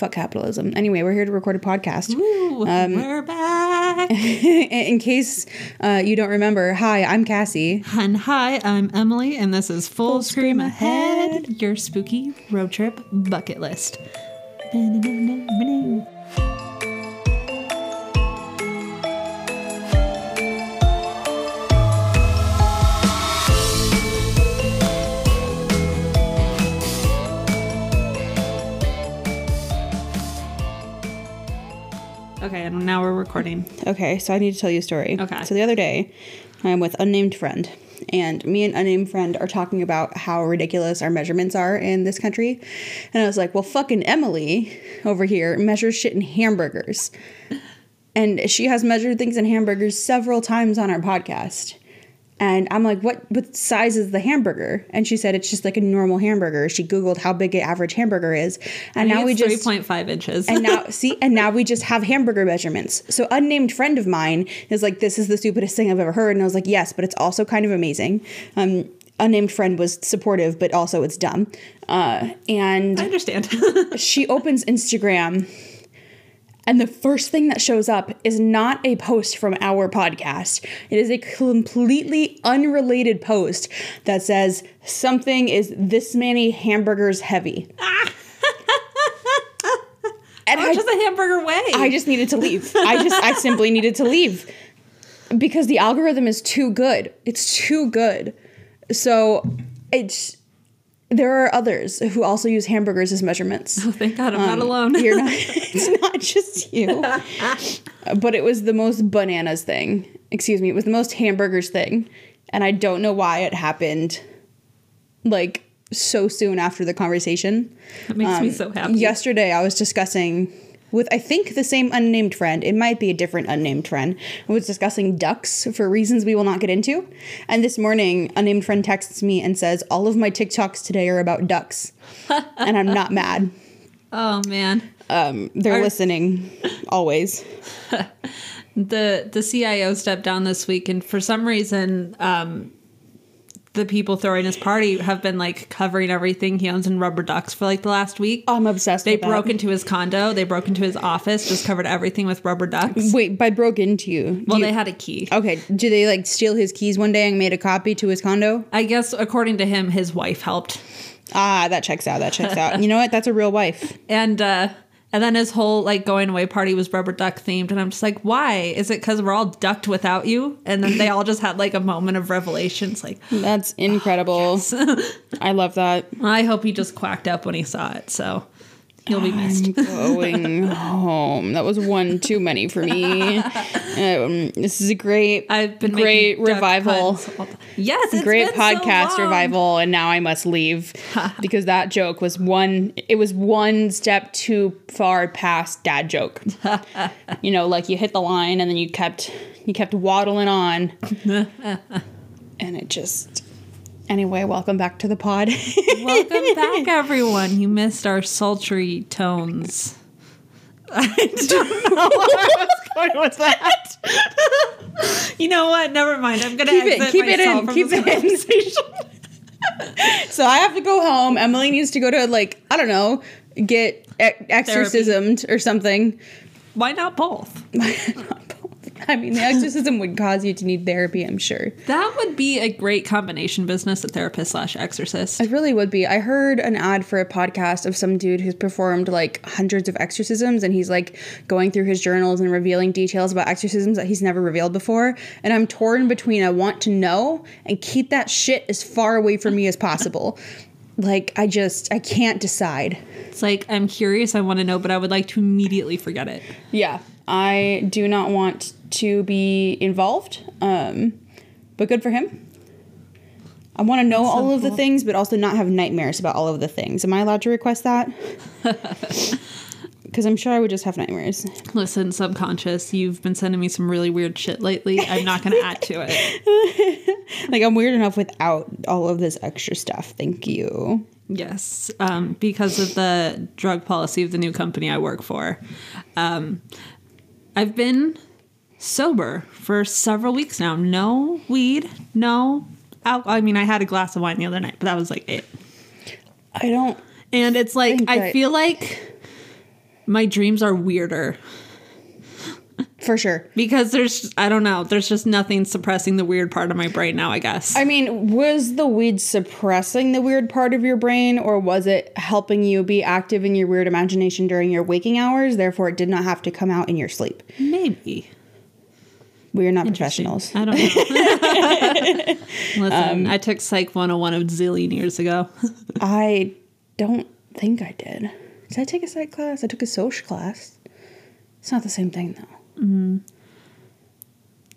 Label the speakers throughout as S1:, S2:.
S1: fuck capitalism. Anyway, we're here to record a podcast.
S2: Ooh,
S1: Um,
S2: we're back.
S1: In case uh, you don't remember, hi, I'm Cassie.
S2: and hi, I'm Emily, and this is Full, Scream
S1: Scream
S2: Ahead,
S1: Ahead.
S2: your spooky road trip bucket list. Okay, and now we're recording.
S1: Okay, so I need to tell you a story.
S2: Okay.
S1: So the other day, I'm with unnamed friend, and me and unnamed friend are talking about how ridiculous our measurements are in this country, and I was like, "Well, fucking Emily over here measures shit in hamburgers, and she has measured things in hamburgers several times on our podcast." And I'm like, what, what size is the hamburger? And she said it's just like a normal hamburger. She Googled how big an average hamburger is. And now we
S2: three
S1: just
S2: point 3.5 inches.
S1: and now see and now we just have hamburger measurements so unnamed friend of mine is like this is the stupidest thing i've ever heard and i was like yes but it's also kind of amazing um unnamed friend was supportive but also it's dumb uh and
S2: I understand.
S1: she opens instagram and the first thing that shows up is not a post from our podcast. It is a completely unrelated post that says something is this many hamburgers heavy. and
S2: How much does a hamburger weigh?
S1: I just needed to leave. I just I simply needed to leave because the algorithm is too good. It's too good. So it's there are others who also use hamburgers as measurements.
S2: Oh, thank God, I'm not
S1: Um,
S2: alone.
S1: You're not. It's not just you. but it was the most bananas thing. Excuse me. It was the most hamburgers thing, and I don't know why it happened. Like so soon after the conversation.
S2: That makes me so happy.
S1: Yesterday, I was discussing with I think the same unnamed friend. It might be a different unnamed friend. I was discussing ducks for reasons we will not get into. And this morning, unnamed friend texts me and says, "All of my TikToks today are about ducks," and I'm not mad.
S2: Oh man.
S1: Um, they're
S2: Are-
S1: listening always.
S2: the the CIO stepped down this week, and for some reason, um, the people throwing his party have been like covering everything he owns in rubber ducks for like the last week.
S1: I'm obsessed.
S2: they
S1: with that.
S2: broke into his condo. They broke into his office. Just covered everything with rubber ducks.
S1: Wait, by broke into you.
S2: Well,
S1: you-
S2: they had a key.
S1: Okay, do they like steal his keys one day and made a copy to his condo?
S2: I guess according to him, his wife helped,
S1: Ah, that checks out. That checks out. You know what? That's a real wife.
S2: and uh, and then his whole like going away party was rubber duck themed, and I'm just like, why? Is it because we're all ducked without you? And then they all just had like a moment of revelations, like.
S1: That's incredible. I love that.
S2: I hope he just quacked up when he saw it, so he'll be missed.
S1: Going home. That was one too many for me. Um, this is a great,
S2: I've been
S1: great revival.
S2: puns all the- Yes, it's
S1: great
S2: so
S1: podcast
S2: long.
S1: revival and now i must leave because that joke was one it was one step too far past dad joke you know like you hit the line and then you kept you kept waddling on and it just anyway welcome back to the pod
S2: Welcome back, everyone. You missed our sultry tones. I don't know where I was going with that. you know what? Never mind. I'm gonna
S1: Keep it- keep it in, keep it in. so i have to go home emily needs to go to like i don't know get e- exorcismed or something
S2: Why not both?
S1: i mean the exorcism would cause you to need therapy i'm sure
S2: That would be a great combination business, a therapist slash exorcist.
S1: It really would be. I heard an ad for a podcast of some dude who's performed like hundreds of exorcisms and he's like going through his journals and revealing details about exorcisms that he's never revealed before. And I'm torn between I want to know and keep that shit as far away from me as possible. Like I just I can't decide.
S2: It's like I'm curious. I want to know, but I would like to immediately forget it.
S1: Yeah. I do not want to be involved. Um but good for him. I want to know all of the things, but also not have nightmares about all of the things. Am I allowed to request that? Because I'm sure I would just have nightmares.
S2: Listen, subconscious, you've been sending me some really weird shit lately. I'm not going to add to it.
S1: Like I'm weird enough without all of this extra stuff. Thank you.
S2: Yes, um, because of the drug policy of the new company I work for. Um, I've been sober for several weeks now. No weed, no alcohol. I mean, I had a glass of wine the other night, but that was like it.
S1: I don't.
S2: And it's like,
S1: Think
S2: I feel like my dreams are weirder
S1: For sure.
S2: because there's I don't know, there's just nothing suppressing the weird part of my brain now, I guess.
S1: I mean, was the weed suppressing the weird part of your brain, or was it helping you be active in your weird imagination during your waking hours? Therefore, it did not have to come out in your sleep.
S2: Maybe.
S1: We are not professionals.
S2: I don't know. Listen, um, I took Psych 101 a zillion years ago.
S1: I don't think I did. Did I take a psych class? I took a social class. It's not the same thing, though. Mm-hmm.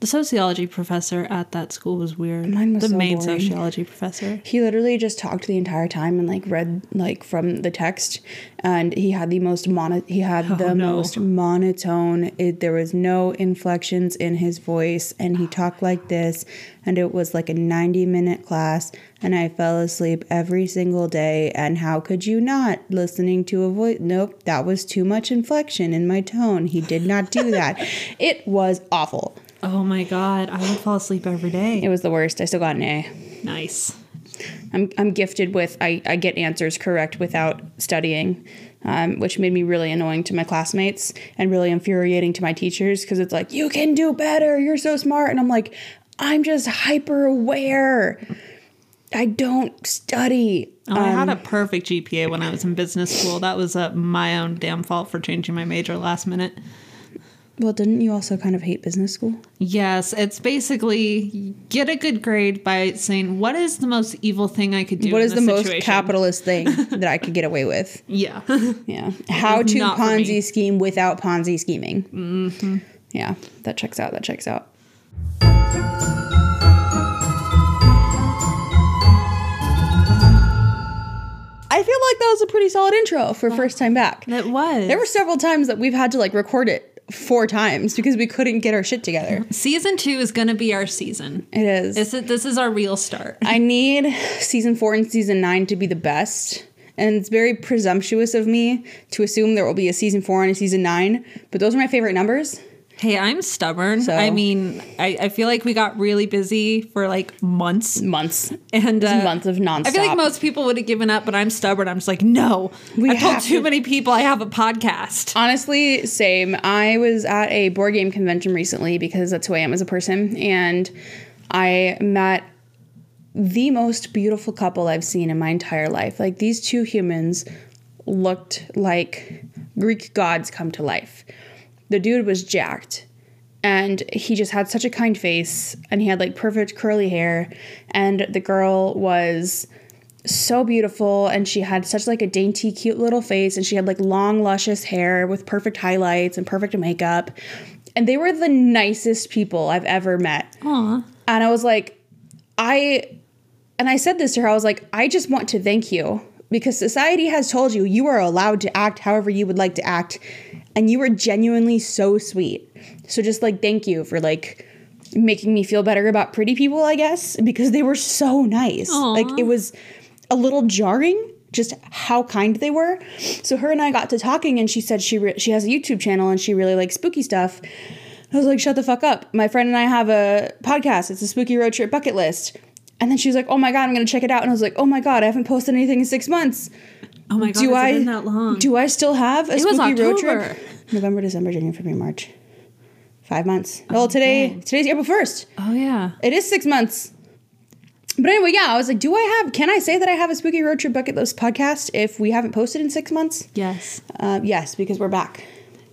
S2: The sociology professor at that school was weird.
S1: Mine was
S2: the
S1: so
S2: main
S1: boring.
S2: sociology professor.
S1: He literally just talked the entire time and like read like from the text, and he had the most mono. He had
S2: Oh,
S1: the
S2: no.
S1: most monotone. It, there was no inflections in his voice, and he talked like this. And it was like a ninety-minute class, and I fell asleep every single day. And how could you not listening to a voice? Nope, that was too much inflection in my tone. He did not do that. it was awful.
S2: Oh my god, I would fall asleep every day.
S1: It was the worst. I still got an A.
S2: Nice.
S1: I'm, I'm gifted with I, I get answers correct without studying um, which made me really annoying to my classmates and really infuriating to my teachers because it's like you can do better you're so smart and i'm like i'm just hyper aware i don't study
S2: Oh, I had
S1: Um,
S2: a perfect GPA when I was in business school. That was uh, my own damn fault for changing my major last minute.
S1: Well didn't you also kind of hate business school
S2: Yes, it's basically get a good grade by saying what is the most evil thing I could do.
S1: what is the
S2: this
S1: most capitalist thing that i could get away with
S2: Yeah,
S1: yeah how to
S2: not for me.
S1: ponzi scheme without ponzi scheming mm-hmm. yeah that checks out that checks out I feel like that was a pretty solid intro for first time back.
S2: it was.
S1: There were several times that we've had to like record it four times because we couldn't get our shit together.
S2: season two is going to be our season.
S1: It is.
S2: This is this is our real start.
S1: I need season four and season nine to be the best. And it's very presumptuous of me to assume there will be a season four and a season nine, but those are my favorite numbers.
S2: Hey, I'm stubborn.
S1: So-
S2: I mean, I, I feel like we got really busy for like months.
S1: Months.
S2: And uh,
S1: months of nonstop.
S2: I feel like most people would have given up, but I'm stubborn. I'm just like, no.
S1: We
S2: I've told too
S1: to-
S2: many people I have a podcast.
S1: Honestly, same. I was at a board game convention recently because that's who I am as a person. And I met the most beautiful couple I've seen in my entire life. Like these two humans looked like Greek gods come to life. The dude was jacked and he just had such a kind face and he had like perfect curly hair and the girl was so beautiful and she had such like a dainty cute little face and she had like long luscious hair with perfect highlights and perfect makeup and they were the nicest people I've ever met.
S2: Aw.
S1: And I was like, I, and I said this to her, I was like, I just want to thank you because society has told you you are allowed to act however you would like to act. And you were genuinely so sweet. So just like, thank you for like making me feel better about pretty people, I guess, because they were so nice. Like it was a little jarring just how kind they were. So her and I got to talking and she said she re- she has a YouTube channel and she really likes spooky stuff. I was like, shut the fuck up. My friend and I have a podcast. It's a spooky road trip bucket list. And then she was like, oh my God, I'm going to check it out. And I was like, oh my God, I haven't posted anything in six months.
S2: Oh my god,
S1: Do
S2: has
S1: I,
S2: it been that long?
S1: do I still have a
S2: It was
S1: spooky road trip? November, December, January, February, March. Five months. well, today,
S2: dang.
S1: today's April 1st.
S2: oh yeah.
S1: It is six months. But anyway, yeah, I was like, do I have, can I say that I have a spooky road trip bucket list podcast if we haven't posted in six months?
S2: Yes.
S1: Uh, yes, because we're back.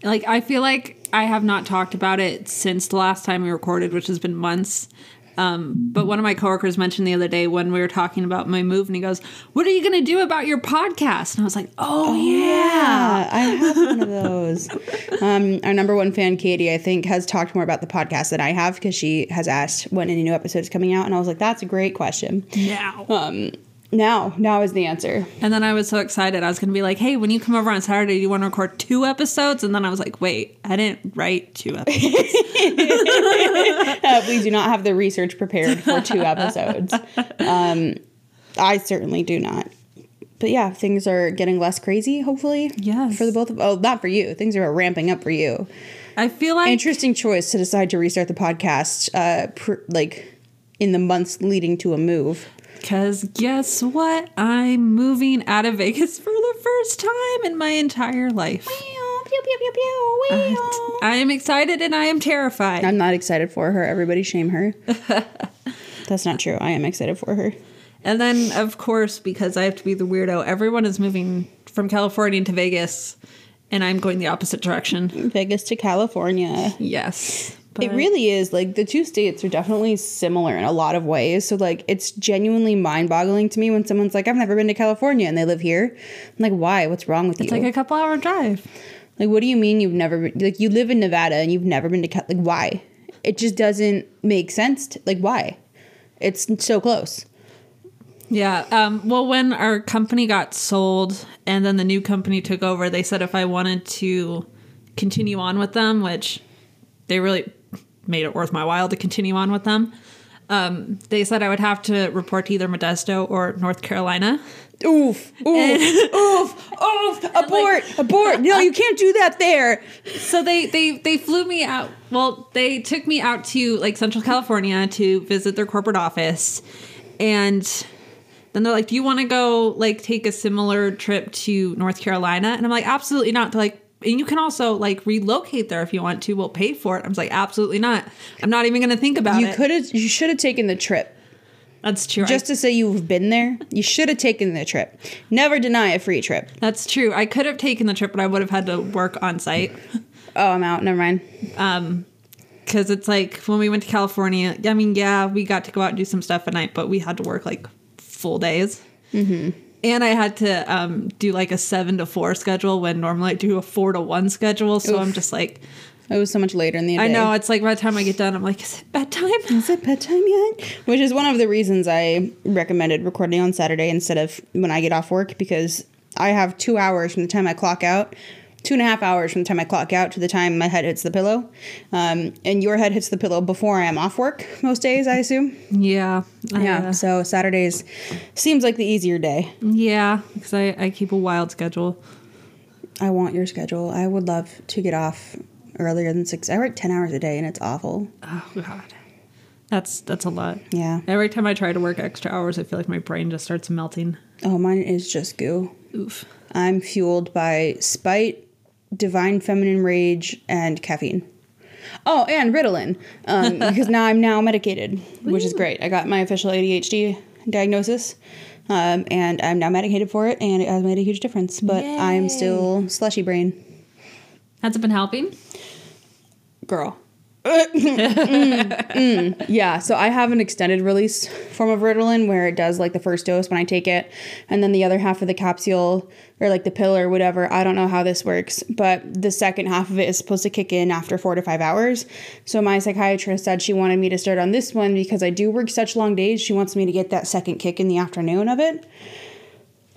S2: Like I feel like I have not talked about it since the last time we recorded, which has been months. Um, but one of my coworkers mentioned the other day when we were talking about my move, and he goes, "What are you going to do about your podcast?" And I was like, "Oh, yeah."
S1: I have one of those. Um, our number one fan, Katie, I think, has talked more about the podcast than I have because she has asked when any new episode is coming out, and I was like, "That's a great question."
S2: Now.
S1: Um, now, now is the answer.
S2: And then I was so excited. I was going to be like, "Hey, when you come over on Saturday, do you want to record two episodes?" And then I was like, "Wait, I didn't write two episodes."
S1: Uh, we do not have the research prepared for two episodes. Um, I certainly do not. But yeah, things are getting less crazy. Hopefully,
S2: Yes.
S1: for the both of. Oh, not for you. Things are ramping up for you.
S2: I feel like
S1: Interesting choice to decide to restart the podcast. Uh, pr- like in the months leading to a move.
S2: Because guess what? I'm moving out of Vegas for the first time in my entire life.
S1: Pew, pew, pew pew pew. Wee.
S2: I am excited and I am terrified.
S1: I'm not excited for her. Everybody shame her. That's not true. I am excited for her.
S2: And then, of course, because I have to be the weirdo, everyone is moving from California to Vegas, and I'm going the opposite direction.
S1: Vegas to California.
S2: Yes.
S1: It really is like the two states are definitely similar in a lot of ways. So like it's genuinely mind-boggling to me when someone's like, "I've never been to California," and they live here. I'm like, "Why? What's wrong with
S2: It's
S1: you?"
S2: It's like a couple hour drive.
S1: Like, what do you mean you've never been, like you live in Nevada and you've never been to Cal- like why? It just doesn't make sense. To, like why? It's so close.
S2: Yeah. Um, well, when our company got sold and then the new company took over, they said if I wanted to continue on with them, which they really made it worth my while to continue on with them, um, they said I would have to report to either Modesto or North Carolina.
S1: Oof, oof, oof, oof! Abort, abort! No, you can't do that there.
S2: So they they they flew me out. Well, they took me out to like Central California to visit their corporate office, and then they're like, "Do you want to go like take a similar trip to North Carolina?" And I'm like, "Absolutely not." They're like, "And you can also like relocate there if you want to. We'll pay for it." I was like, "Absolutely not. I'm not even going to think about
S1: You
S2: it."
S1: You could have, you should have taken the trip.
S2: That's true.
S1: Just
S2: I,
S1: to say you've been there, you should have taken the trip. Never deny a free trip.
S2: that's true. I could have taken the trip, but I would have had to work on site.
S1: Oh, I'm out. Never mind.
S2: because it's like when we went to California. I mean, yeah, we got to go out and do some stuff at night, but we had to work like full days. Mm-hmm. And I had to um, do like a seven to four schedule when normally I do a four to one schedule. So I'm just like,
S1: It was so much later in the day.
S2: I know it's like by the time I get done, I'm like, is it bedtime?
S1: Is it bedtime yet? Which is one of the reasons I recommended recording on Saturday instead of when I get off work because I have two hours from the time I clock out, two and a half hours from the time I clock out to the time my head hits the pillow. Um, and your head hits the pillow before I am off work most days, I assume.
S2: Yeah,
S1: Yeah.
S2: uh,
S1: So Saturdays seems like the easier day.
S2: yeah, because I, I keep a wild schedule.
S1: I want your schedule. I would love to get off earlier than six. I work 10 hours a day and it's awful.
S2: Oh God, that's that's a lot.
S1: Yeah.
S2: Every time I try to work extra hours, I feel like my brain just starts melting.
S1: Oh, mine is just goo.
S2: Oof.
S1: I'm fueled by spite, divine feminine rage, and caffeine. Oh, and Ritalin, um, because now I'm now medicated, which is great. I got my official ADHD diagnosis, um, and I'm now medicated for it, and it has made a huge difference. But I'm still slushy brain,
S2: Has it been helping?
S1: girl. Mm, mm. Yeah, so I have an extended release form of Ritalin where it does like the first dose when I take it, and then the other half of the capsule or like the pill or whatever. I don't know how this works, but the second half of it is supposed to kick in after four to five hours. So my psychiatrist said she wanted me to start on this one because I do work such long days. She wants me to get that second kick in the afternoon of it.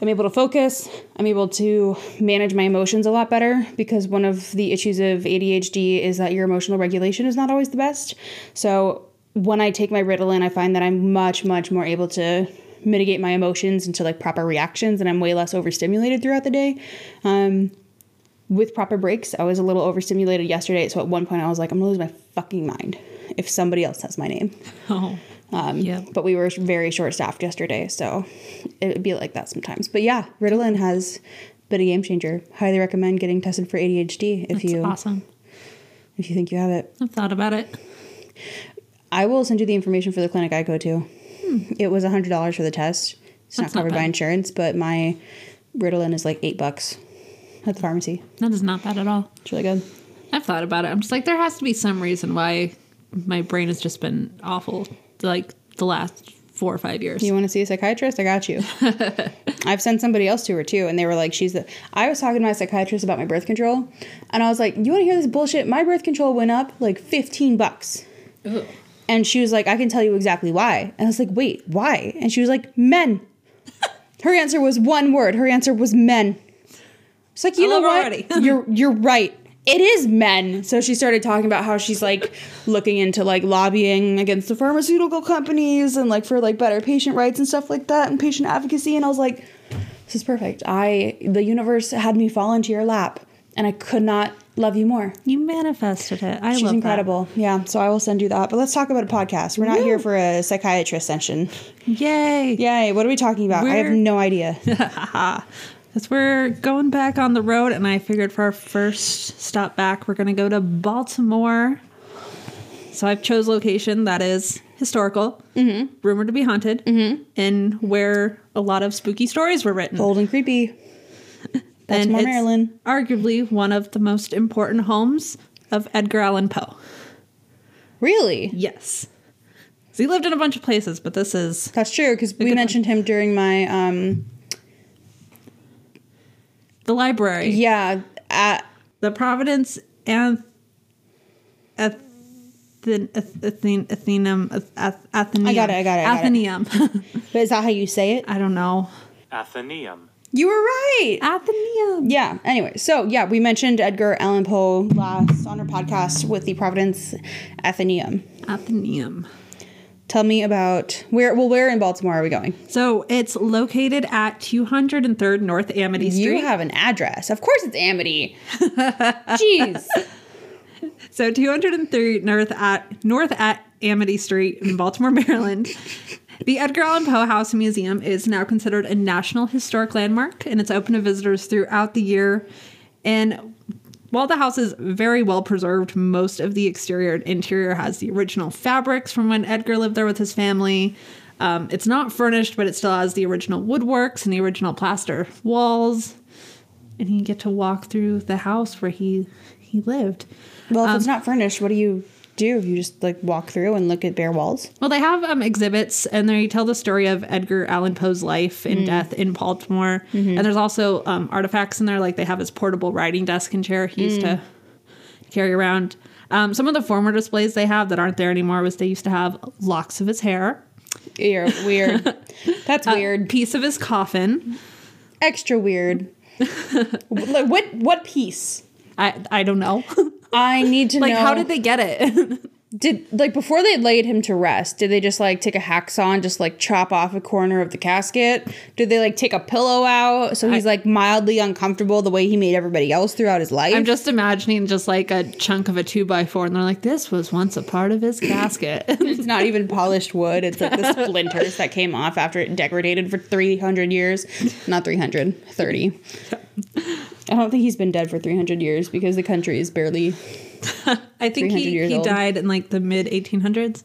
S1: I'm able to focus. I'm able to manage my emotions a lot better because one of the issues of ADHD is that your emotional regulation is not always the best. So when I take my Ritalin, I find that I'm much, much more able to mitigate my emotions into like proper reactions and I'm way less overstimulated throughout the day. Um, with proper breaks, I was a little overstimulated yesterday. So at one point, I was like, I'm gonna lose my fucking mind if somebody else has my name.
S2: Oh,
S1: Um,
S2: Yeah.
S1: But we were very short staffed yesterday, so it would be like that sometimes. But yeah, Ritalin has been a game changer. Highly recommend getting tested for ADHD if
S2: that's
S1: you
S2: awesome.
S1: if you think you have it.
S2: I've thought about it.
S1: I will send you the information for the clinic I go to. It was hundred dollars for the test. It's
S2: That's
S1: not
S2: not
S1: covered by insurance, but my Ritalin is like eight bucks at the pharmacy.
S2: That is not bad at all.
S1: It's really good.
S2: I've thought about it. I'm just like, there has to be some reason why my brain has just been awful, like the last four or five years.
S1: You want to see a psychiatrist? I got you. I've sent somebody else to her too, and they were like, "She's the." I was talking to my psychiatrist about my birth control, and I was like, "You want to hear this bullshit? My birth control went up like fifteen bucks." And she was like, "I can tell you exactly why." And I was like, "Wait, why?" And she was like, "Men." Her answer was one word. Her answer was men. It's like you
S2: I
S1: know what?
S2: already.
S1: you're you're right. It is men. So she started talking about how she's like looking into like lobbying against the pharmaceutical companies and like for like better patient rights and stuff like that and patient advocacy. And I was like, this is perfect. I the universe had me fall into your lap, and I could not love you more.
S2: You manifested it. I
S1: She's
S2: love
S1: incredible. Yeah. So I will send you that. But let's talk about a podcast. We're not here for a psychiatrist session.
S2: Yay.
S1: Yay! What are we talking about? I have no idea.
S2: Because we're going back on the road, and I figured for our first stop back, we're going to go to Baltimore. So I've chose location that is historical,
S1: Mm-hmm.
S2: rumored to be haunted, and where a lot of spooky stories were written.
S1: Bold and creepy.
S2: and
S1: Baltimore,
S2: it's
S1: Maryland.
S2: arguably one of the most important homes of Edgar Allan Poe.
S1: Really?
S2: Yes. 'Cause he lived in a bunch of places, but this is
S1: That's true because we mentioned him during my um
S2: the library.
S1: yeah at
S2: The Providence and Athen, Athen, Athenum, Ath- Athenaeum.
S1: I got it, I got it, I got it. But is that how you say it?
S2: I don't know.
S3: Athenaeum.
S1: You were right.
S2: Athenaeum.
S1: Yeah. Anyway, so yeah, we mentioned Edgar Allan Poe last on our podcast with the Providence Athenaeum.
S2: Athenaeum.
S1: Tell me about where. Well, where in Baltimore are we going?
S2: So it's located at 203rd North Amity Street.
S1: You have an address. Of course, it's Amity. Jeez.
S2: So 203 North at North at Amity Street in Baltimore, Maryland. The Edgar Allan Poe House Museum is now considered a National Historic Landmark, and it's open to visitors throughout the year. And while the house is very well preserved, most of the exterior and interior has the original fabrics from when Edgar lived there with his family. Um, it's not furnished, but it still has the original woodworks and the original plaster walls. And you get to walk through the house where he he lived.
S1: Well, if
S2: Um,
S1: it's not furnished, what do you do? You just like walk through and look at bare walls.
S2: Well, they have um, exhibits, and they tell the story of Edgar Allan Poe's life and death in Baltimore. And there's also um, artifacts in there, like they have his portable writing desk and chair he used to carry around. Um, some of the former displays they have that aren't there anymore was they used to have locks of his hair,
S1: You're weird. That's
S2: a
S1: weird.
S2: piece of his coffin.
S1: Extra weird. like what? What piece?
S2: I I don't know.
S1: I need to know
S2: like,
S1: know.
S2: how did they get it?
S1: Did like before they laid him to rest? Did they just like take a hacksaw and just like chop off a corner of the casket? Did they like take a pillow out so he's
S2: I-
S1: like mildly uncomfortable the way he made everybody else throughout his life?
S2: I'm just imagining just like a chunk of a two by four, and they're like, "This was once a part of his casket."
S1: it's not even polished wood. It's like the splinters that came off after it degraded for 300 years. Not 300, 30. I don't think he's been dead for 300 years because the country is barely.
S2: I think
S1: 300
S2: he, he
S1: old.
S2: died in like the mid 1800s.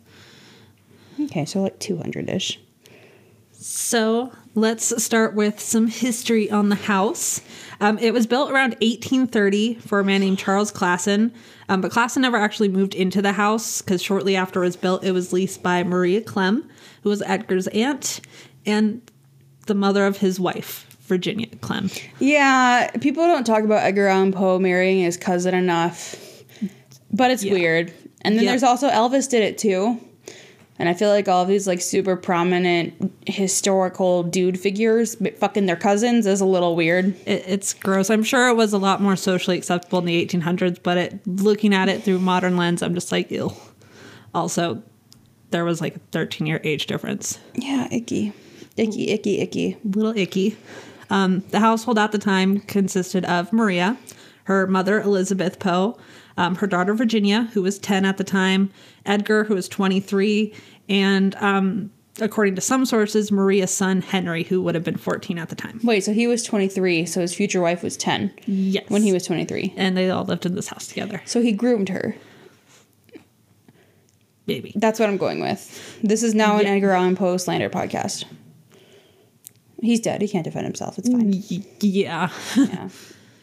S1: Okay, so like 200 ish.
S2: So let's start with some history on the house. Um, it was built around 1830 for a man named Charles Klassen, um, but Klassen never actually moved into the house because shortly after it was built, it was leased by Maria Clemm, who was Edgar's aunt and the mother of his wife, Virginia Clemm.
S1: Yeah, people don't talk about Edgar Allan Poe marrying his cousin enough, but it's
S2: Yeah.
S1: weird. And then
S2: Yeah.
S1: there's also Elvis did it too. And I feel like all of these like super prominent historical dude figures fucking their cousins is a little weird.
S2: It, it's gross. I'm sure it was a lot more socially acceptable in the 1800s, but it, looking at it through modern lens, I'm just like, ew. Also, there was like a 13 year age difference.
S1: Yeah, icky. Icky, icky, icky.
S2: little icky. Um, the household at the time consisted of Maria, her mother Elizabeth Poe, um, her daughter Virginia, who was 10 at the time, Edgar, who was 23, and um, according to some sources, Maria's son Henry, who would have been 14 at the time.
S1: Wait, so he was 23, so his future wife was 10
S2: Yes.
S1: when he was 23.
S2: And they all lived in this house together.
S1: So he groomed her.
S2: Maybe.
S1: That's what I'm going with. This is now an
S2: Yeah.
S1: Edgar Allan Poe slander podcast. He's dead. He can't defend himself. It's fine.
S2: Yeah.
S1: Yeah.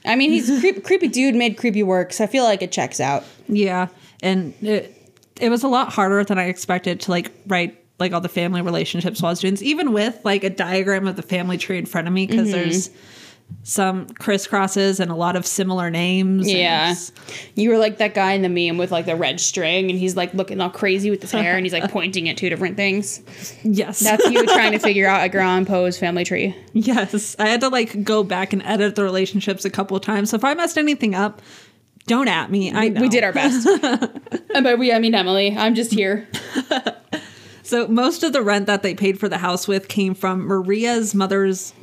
S1: I mean, he's a creep, creepy dude made creepy work, so I feel like it checks out.
S2: Yeah, and it it was a lot harder than I expected to like write like all the family relationships while I was doing this, even with like a diagram of the family tree in front of me because mm-hmm. there's some crisscrosses and a lot of similar names.
S1: Yeah. You were like that guy in the meme with like the red string, and he's like looking all crazy with his hair, and he's like pointing at two different things.
S2: yes,
S1: That's you trying to figure out a Allan Poe's family tree.
S2: yes. I had to like go back and edit the relationships a couple of times. So if I messed anything up, don't at me. I know.
S1: We did our best. and by we, I mean Emily. I'm just here.
S2: So most of the rent that they paid for the house with came from Maria's mother's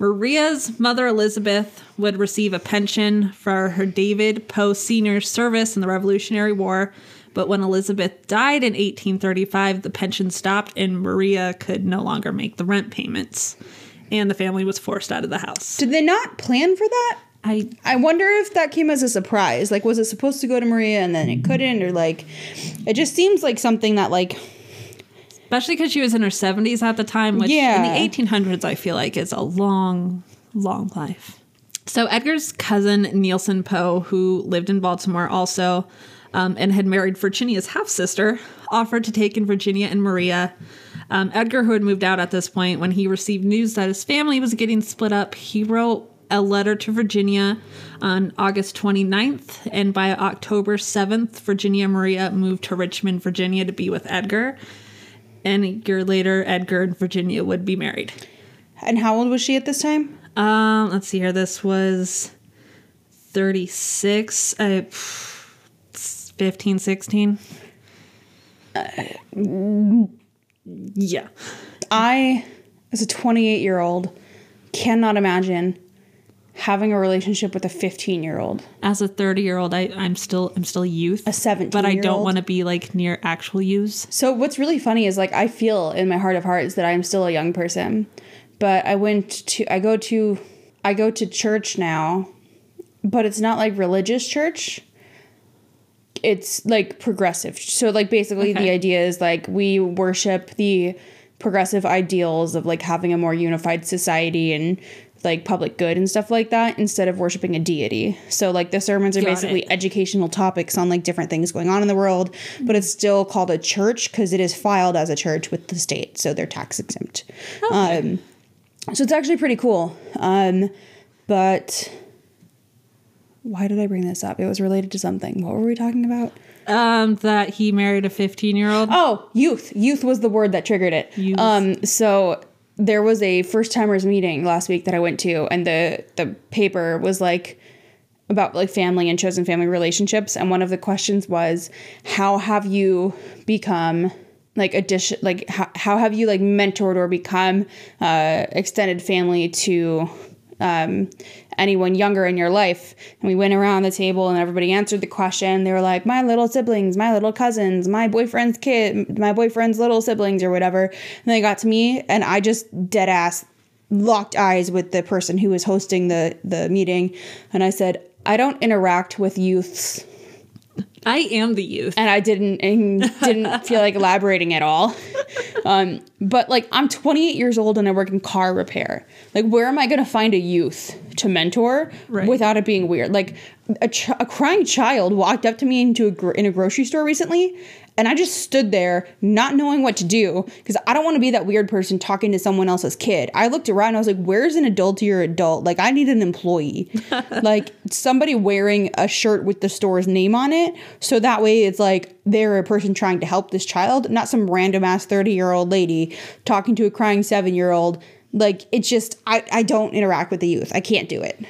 S2: Maria's mother Elizabeth would receive a pension for her David Poe Sr.'s service in the Revolutionary War. But when Elizabeth died in 1835, the pension stopped and Maria could no longer make the rent payments. and the family was forced out of the house.
S1: Did they not plan for that?
S2: I
S1: I wonder if that came as a surprise. Like, was it supposed to go to Maria and then it couldn't, or like, it just seems like something that like
S2: especially because she was in her 70s at the time, which
S1: Yeah.
S2: in the 1800s I feel like is a long, long life. So Edgar's cousin Neilson Poe, who lived in Baltimore also, um, and had married Virginia's half sister, offered to take in Virginia and Maria. Um, Edgar, who had moved out at this point, when he received news that his family was getting split up, he wrote a letter to Virginia on August 29th, and by October 7th, Virginia Maria moved to Richmond, Virginia to be with Edgar. And a year later, Edgar and Virginia would be married.
S1: And how old was she at this time?
S2: Um, let's see here. This was 36, uh, 15, 16. yeah.
S1: I, as a 28 year old, cannot imagine having a relationship with a 15 year old.
S2: As a 30 year old, I, I'm still, I'm still youth.
S1: A 17
S2: But I don't want to be like near actual use.
S1: So what's really funny is like I feel in my heart of hearts that I'm still a young person, but I went to I go to I go to church now, but it's not like religious church. It's like progressive. So like basically the idea is like we worship the progressive ideals of like having a more unified society and like public good and stuff like that instead of worshiping a deity. So like the sermons are
S2: Got
S1: basically
S2: it.
S1: educational topics on like different things going on in the world, but it's still called a church because it is filed as a church with the state, so they're tax exempt. Um, so it's actually pretty cool. Um, but why did I bring this up? It was related to something. What were we talking about?
S2: Um, that he married a 15 year old.
S1: Oh, youth. Youth was the word that triggered it.
S2: Youth.
S1: Um, so there was a first timers meeting last week that I went to, and the the paper was like about like family and chosen family relationships, and one of the questions was, how have you become like addition like how, how have you like mentored or become uh, extended family to um, anyone younger in your life. And we went around the table and everybody answered the question. They were like, my little siblings, my little cousins, my boyfriend's kid, my boyfriend's little siblings, or whatever. And they got to me, and I just dead ass locked eyes with the person who was hosting the the meeting, and I said, I don't interact with youths
S2: I am the youth.
S1: and I didn't and didn't feel like elaborating at all. Um, but like I'm 28 years old and I work in car repair. Like where am I going to find a youth to mentor
S2: Right.
S1: without it being weird? Like a, ch- a crying child walked up to me into a gr- in a grocery store recently. And I just stood there not knowing what to do because I don't want to be that weird person talking to someone else's kid. I looked around and I was like, where's an adult to your adult? Like, I need an employee. like, somebody wearing a shirt with the store's name on it. So that way it's like they're a person trying to help this child, not some random ass 30 year old lady talking to a crying seven year old. Like, it's just, I, I don't interact with the youth. I can't do it.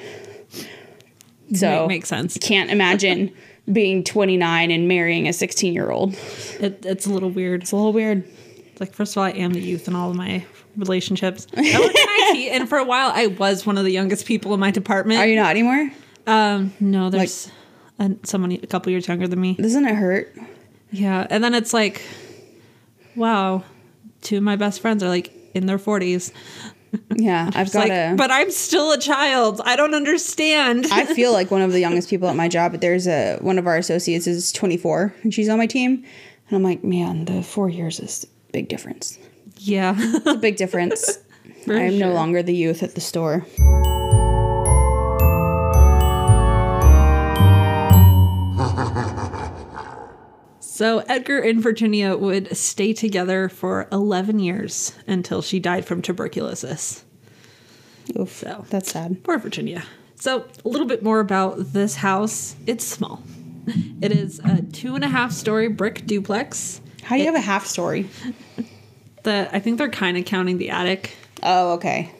S1: So,
S2: Ma- makes sense.
S1: can't imagine being 29 and marrying a 16 year old.
S2: It, it's a little weird.
S1: It's a little weird.
S2: Like, first of all, I am the youth in all of my relationships. I IT, and for a while, I was one of the youngest people in my department.
S1: Are you not anymore?
S2: Um, no, there's a, someone a couple years younger than me.
S1: Doesn't it hurt?
S2: Yeah, and then it's like, wow, two of my best friends are like in their forties.
S1: Yeah, I've got
S2: like,
S1: to.
S2: but I'm still a child. I don't understand.
S1: I feel like one of the youngest people at my job. But there's a one of our associates is 24 and she's on my team, and I'm like, man, the four years is a big difference.
S2: yeah,
S1: It's a big difference. I'm no longer the youth at the store.
S2: So Edgar and Virginia would stay together for 11 years until she died from tuberculosis.
S1: Oof,
S2: So.
S1: that's sad.
S2: Poor Virginia. So, a little bit more about this house. It's small. It is a two and a half story brick duplex.
S1: How do you have a half story?
S2: The I think they're kind of counting the attic.
S1: Oh, okay.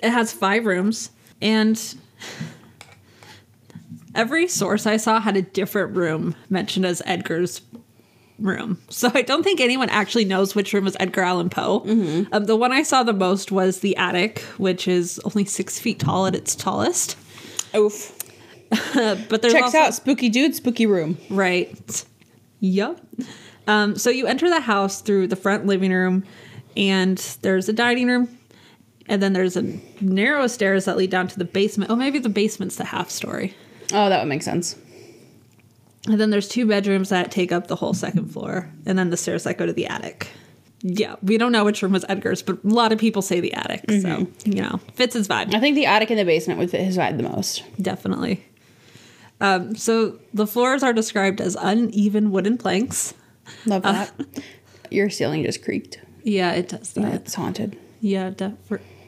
S2: It has five rooms, and every source I saw had a different room mentioned as Edgar's room. So I don't think anyone actually knows which room is Edgar Allan Poe. Um, the one I saw the most was the attic, which is only six feet tall at its tallest.
S1: Oof.
S2: But there's
S1: Checks
S2: also,
S1: out. Spooky dude, spooky room.
S2: Right. Yep. Um, so you enter the house through the front living room, and there's a dining room, And then there's a narrow stairs that lead down to the basement. Oh, maybe the basement's the half story.
S1: Oh, that would make sense.
S2: And then there's two bedrooms that take up the whole second floor, and then the stairs that go to the attic. Yeah, we don't know which room was Edgar's, but a lot of people say the attic. So, you know, fits his vibe.
S1: I think the attic and the basement would fit his vibe the most.
S2: Definitely. Um, so the floors are described as uneven wooden planks.
S1: Love that. Your ceiling just creaked.
S2: Yeah, it does that.
S1: It's haunted.
S2: Yeah, def-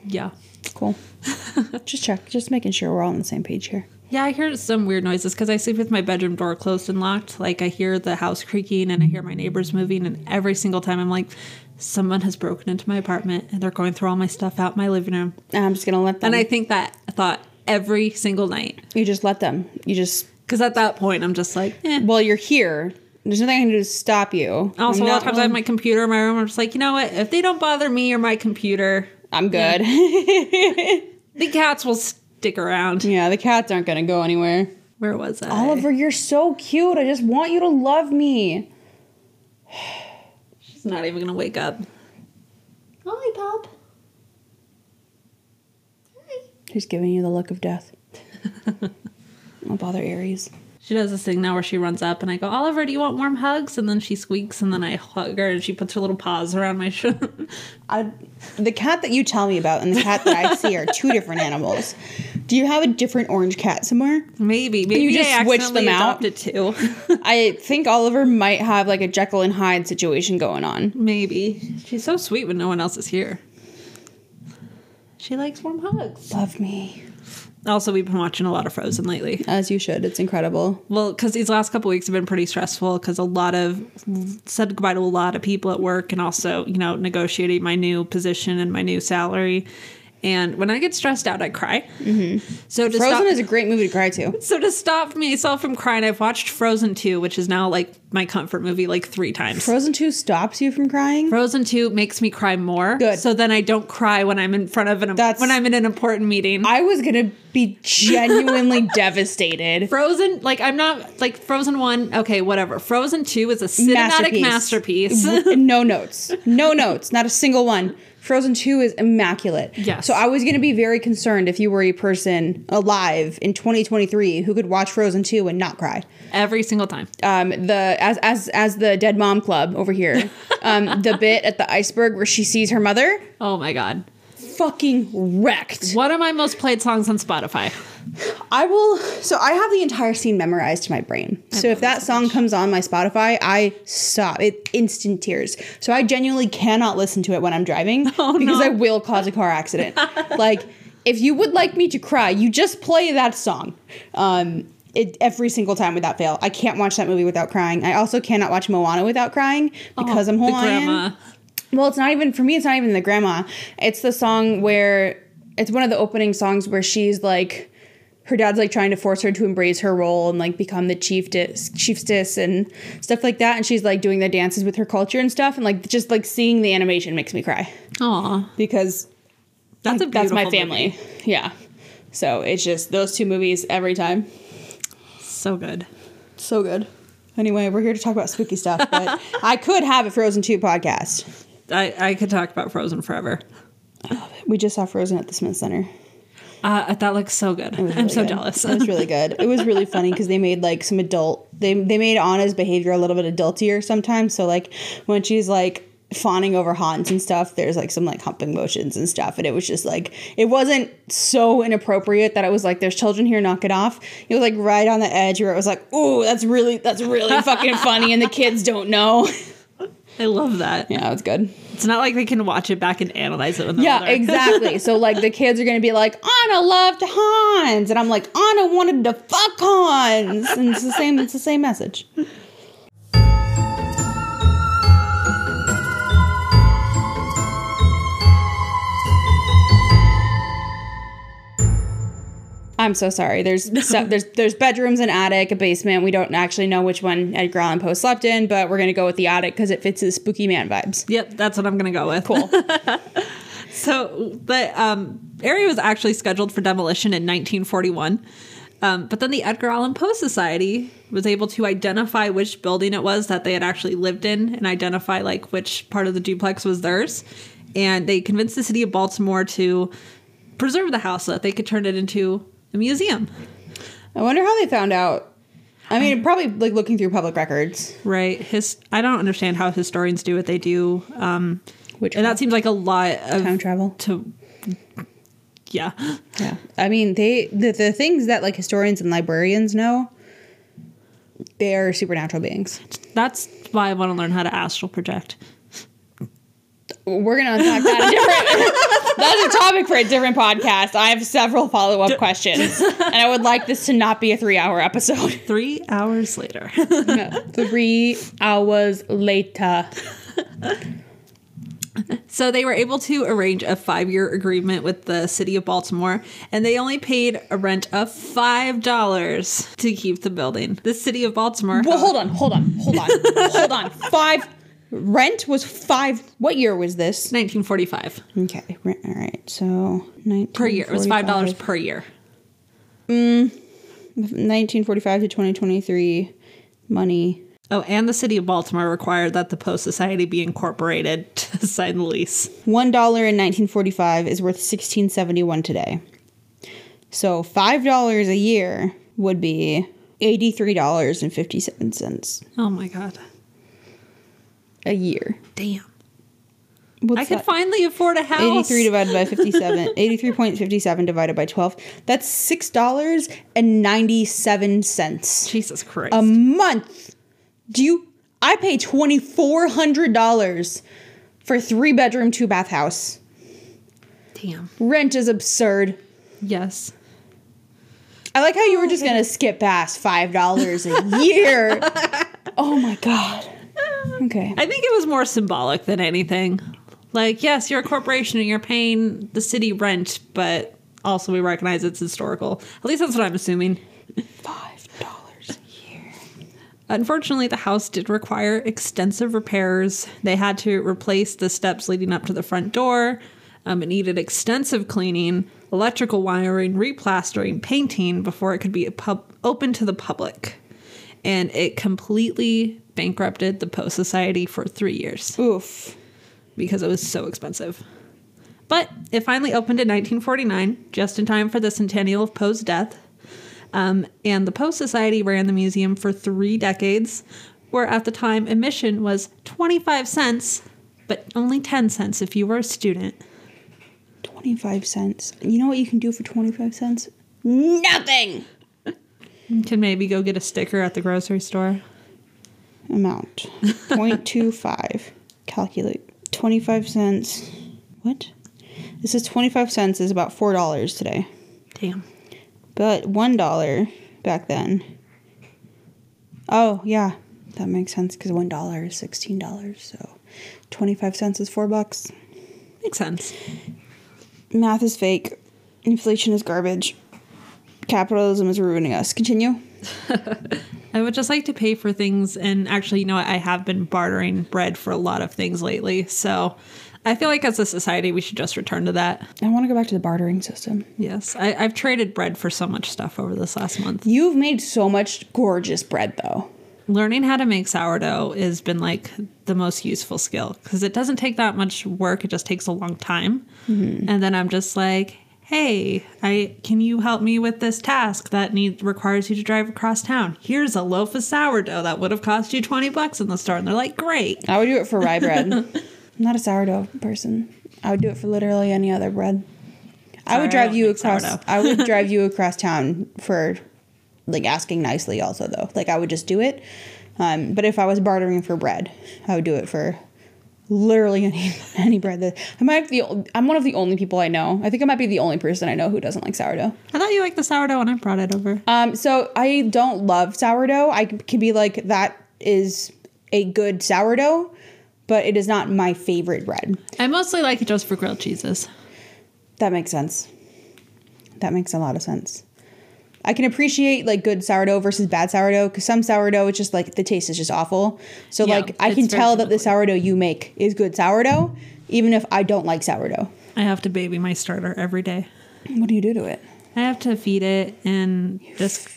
S2: yeah.
S1: Cool. just check. Just making sure we're all on the same page here.
S2: Yeah, I hear some weird noises because I sleep with my bedroom door closed and locked. Like I hear the house creaking and I hear my neighbors moving, and every single time I'm like, someone has broken into my apartment and they're going through all my stuff out my living room.
S1: And I'm just gonna let them.
S2: And I think that thought every single night
S1: you just let them. You just.
S2: because at that point I'm just like, eh.
S1: Well, you're here. There's nothing I can do to stop you.
S2: Also,
S1: I'm
S2: a lot of times I have my computer in my room. I'm just like, you know what? If they don't bother me or my computer,
S1: I'm good.
S2: the cats will stick around.
S1: yeah, the cats aren't gonna go anywhere.
S2: Where was I?
S1: Oliver, you're so cute. I just want you to love me.
S2: She's not even gonna wake up. Hi, Pop.
S1: He's giving you the look of death. Don't bother Aries.
S2: She does this thing now where she runs up and I go, Oliver, do you want warm hugs? And then she squeaks and then I hug her and she puts her little paws around my shoulder.
S1: I, the cat that you tell me about and the cat that I see are two different animals. Do you have a different orange cat somewhere?
S2: maybe, maybe you
S1: just
S2: I
S1: switch them out?
S2: two.
S1: I think Oliver might have like a Jekyll and Hyde situation going on.
S2: maybe. She's so sweet when no one else is here. She likes warm hugs.
S1: Love me.
S2: Also, we've been watching a lot of Frozen lately.
S1: As you should. It's incredible.
S2: Well, because these last couple weeks have been pretty stressful because a lot of said goodbye to a lot of people at work and also, you know, negotiating my new position and my new salary. And when I get stressed out, I cry. Mm-hmm. So
S1: Frozen
S2: stop,
S1: is a great movie to cry to.
S2: so to stop myself from crying, I've watched Frozen 2, which is now like my comfort movie like three times.
S1: Frozen 2 stops you from crying?
S2: Frozen 2 makes me cry more.
S1: Good.
S2: So then I don't cry when I'm in front of an
S1: That's-
S2: when I'm in an important meeting.
S1: I was to be genuinely devastated.
S2: Frozen, like I'm not like Frozen one. Okay, whatever. Frozen two is a cinematic masterpiece.
S1: no notes. No notes. Not a single one. Frozen 2 is immaculate.
S2: Yes.
S1: So I was going to be very concerned if you were a person alive in 2023 who could watch Frozen 2 and not cry.
S2: Every single time.
S1: Um, the as as as the Dead Mom Club over here. Um, the bit at the iceberg where she sees her mother,
S2: Oh my god.
S1: Fucking wrecked.
S2: One of my most played songs on Spotify.
S1: I will. So I have the entire scene memorized to my brain. So if that
S2: so
S1: song comes on my Spotify, I stop. It instant tears. So I genuinely cannot listen to it when I'm driving
S2: Oh,
S1: because
S2: no.
S1: I will cause a car accident. like if you would like me to cry, you just play that song. Um, it, every single time without fail. I can't watch that movie without crying. I also cannot watch Moana without crying because I'm
S2: Oh, the
S1: Hawaiian.
S2: Grandma.
S1: Well, it's not even for me. It's not even the grandma. It's the song where it's one of the opening songs where she's like, her dad's like trying to force her to embrace her role and like become the chiefess, chiefstess and stuff like that. And she's like doing the dances with her culture and stuff. And like just like seeing the animation makes me cry
S2: Aw.
S1: because
S2: That's a
S1: that's my family.
S2: movie.
S1: Yeah. So it's just those two movies every time.
S2: So good.
S1: So good. Anyway, we're here to talk about spooky stuff, but I could have a Frozen 2 podcast.
S2: I, I could talk about Frozen forever.
S1: We just saw Frozen at the Smith Center.
S2: Uh, that looks so good. I'm so
S1: good.
S2: jealous.
S1: It was really good. It was really funny because they made like some adult. They they made Anna's behavior a little bit adultier sometimes. So like when she's like fawning over Hans and stuff, there's like some like humping motions and stuff, and it was just like it wasn't so inappropriate that I was like, "There's children here, knock it off." It was like right on the edge where it was like, "Ooh, that's really that's really fucking funny," and the kids don't know.
S2: I love that.
S1: Yeah, it's good.
S2: It's not like they can watch it back and analyze it when they're
S1: Yeah,
S2: older.
S1: exactly. so like the kids are gonna be like, Anna loved Hans, and I'm like, Anna wanted to fuck Hans, and it's the same. It's the same message. I'm so sorry. There's so, there's there's bedrooms, an attic, a basement. We don't actually know which one Edgar Allan Poe slept in, but we're gonna go with the attic because it fits his spooky man vibes.
S2: Yep, that's what I'm gonna go with.
S1: Cool.
S2: So the um, area was actually scheduled for demolition in 1941. Um, but then the Edgar Allan Poe Society was able to identify which building it was that they had actually lived in and identify like which part of the duplex was theirs. and they convinced the city of Baltimore to preserve the house so that they could turn it into a museum.
S1: I wonder how they found out. I mean, probably like looking through public records.
S2: Right. His I don't understand how historians do what they do. Um
S1: Which
S2: and that seems like a lot of
S1: time travel.
S2: to yeah.
S1: Yeah. I mean, they the, the things that like historians and librarians know, they are supernatural beings.
S2: That's why I want to learn how to astral project.
S1: We're gonna unpack that. A different, that's a topic for a different podcast. I have several follow up questions, and I would like this to not be a three hour episode.
S2: Three hours later.
S1: three hours later.
S2: So they were able to arrange a five year agreement with the city of Baltimore, and they only paid a rent of $5 to keep the building. The city of Baltimore.
S1: Well, hold on, hold on, hold on, hold on. Five rent was five. What year was this?
S2: 1945
S1: Okay, all right. So
S2: per year. It was $5 per year.
S1: Mm, 1945 to 2023 money.
S2: Oh, and the city of Baltimore required that the Poe Society be incorporated to sign the lease.
S1: One dollar in 1945 is worth 1671 today. So five dollars a year would be eighty-three dollars and fifty-seven cents
S2: Oh my God.
S1: A year.
S2: Damn.
S1: What's
S2: I could
S1: that?
S2: finally afford a house.
S1: 83 divided by 57 83.57 divided by 12 that's six dollars and 97 cents
S2: Jesus Christ.
S1: a month do you i pay $2400 for three bedroom two bath house
S2: Damn.
S1: rent is absurd
S2: Yes.
S1: i like how you were just oh gonna skip past five dollars a year oh my god okay
S2: I think it was more symbolic than anything. Like, yes, you're a corporation and you're paying the city rent, but also we recognize it's historical. At least that's what I'm assuming.
S1: five dollars a year
S2: Unfortunately, the house did require extensive repairs. They had to replace the steps leading up to the front door. Um, it needed extensive cleaning, electrical wiring, replastering, painting before it could be pub- open to the public. And it completely bankrupted the Poe Society for three years
S1: oof
S2: because it was so expensive. But it finally opened in 1949, just in time for the centennial of Poe's death. Um, and the Poe Society ran the museum for three decades, where at the time admission was 25 cents, but only 10 cents if you were a student.
S1: 25 cents you know what you can do for 25 cents nothing
S2: You can maybe go get a sticker at the grocery store.
S1: amount. 0.25 calculate. 25 cents. What? This is 25 cents is about four dollars today.
S2: Damn.
S1: but one dollar back then. Oh yeah. That makes sense because one dollar is 16 dollars so 25 cents is four bucks.
S2: Makes sense.
S1: math is fake. Inflation is garbage capitalism is ruining us continue
S2: I would just like to pay for things, and actually, you know what? I have been bartering bread for a lot of things lately. So I feel like as a society, we should just return to that.
S1: i want to go back to the bartering system
S2: Yes, I, I've traded bread for so much stuff over this last month.
S1: you've made so much gorgeous bread though
S2: Learning how to make sourdough has been like the most useful skill because it doesn't take that much work. It just takes a long time. Mm-hmm. And then I'm just like, hey, I can you help me with this task that needs requires you to drive across town? Here's a loaf of sourdough that would have cost you 20 bucks in the store. And they're like, great.
S1: I would do it for rye bread. I'm not a sourdough person. I would do it for literally any other bread. I would drive
S2: don't
S1: you across. I would drive you across town for, like, asking nicely. Also, though, like I would just do it. Um, but if I was bartering for bread, I would do it for literally any any bread. That I might be. the- I'm one of the only people I know. I think I might be the only person I know who doesn't like sourdough.
S2: I thought you liked the sourdough when I brought it over.
S1: Um, so I don't love sourdough. I can be like that is a good sourdough, but it is not my favorite bread.
S2: I mostly like it just for grilled cheeses.
S1: That makes sense. That makes a lot of sense. I can appreciate like good sourdough versus bad sourdough because some sourdough it's just like the taste is just awful. So
S2: Yeah,
S1: like I can tell that the sourdough you make is good sourdough, even if I don't like sourdough.
S2: I have to baby my starter every day.
S1: What do you do to it?
S2: I have to feed it and just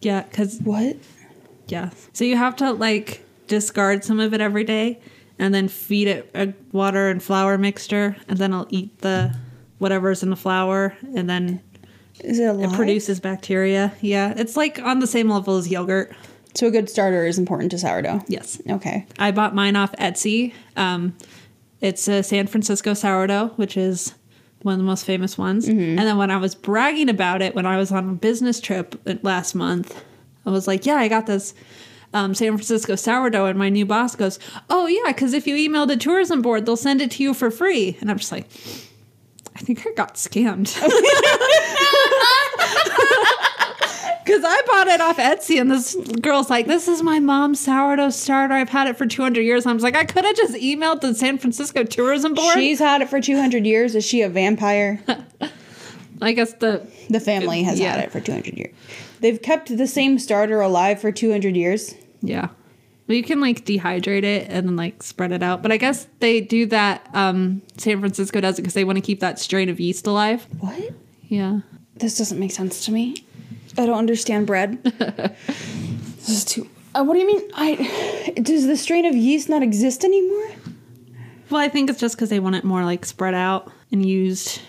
S2: yeah, cuz
S1: What?
S2: yeah. So you have to like discard some of it every day and then feed it a water and flour mixture, and then I'll eat the whatever's in the flour, and then
S1: Is it alive?
S2: it produces bacteria. Yeah, it's like on the same level as yogurt.
S1: So a good starter is important to sourdough.
S2: Yes.
S1: Okay.
S2: I bought mine off Etsy. Um, it's a San Francisco sourdough, which is one of the most famous ones. And then when I was bragging about it when I was on a business trip last month, I was like, "Yeah, I got this um, San Francisco sourdough." And my new boss goes, "Oh yeah, because if you email the tourism board, they'll send it to you for free." And I'm just like. I think I got scammed. Because I bought it off Etsy, and this girl's like, "This is my mom's sourdough starter. I've had it for 200 years." I was like, "I could have just emailed the San Francisco Tourism Board."
S1: She's had it for 200 years. Is she a vampire?
S2: I guess the
S1: The family has
S2: Yeah.
S1: had it for 200 years. They've kept the same starter alive for 200 years.
S2: yeah, well, you can like dehydrate it and then like spread it out. But I guess they do that. Um, San Francisco does it because they want to keep that strain of yeast alive.
S1: What?
S2: Yeah,
S1: This doesn't make sense to me. I don't understand bread. this is too. Uh, what do you mean? I does the strain of yeast not exist anymore?
S2: well, I think it's just because they want it more like spread out and used.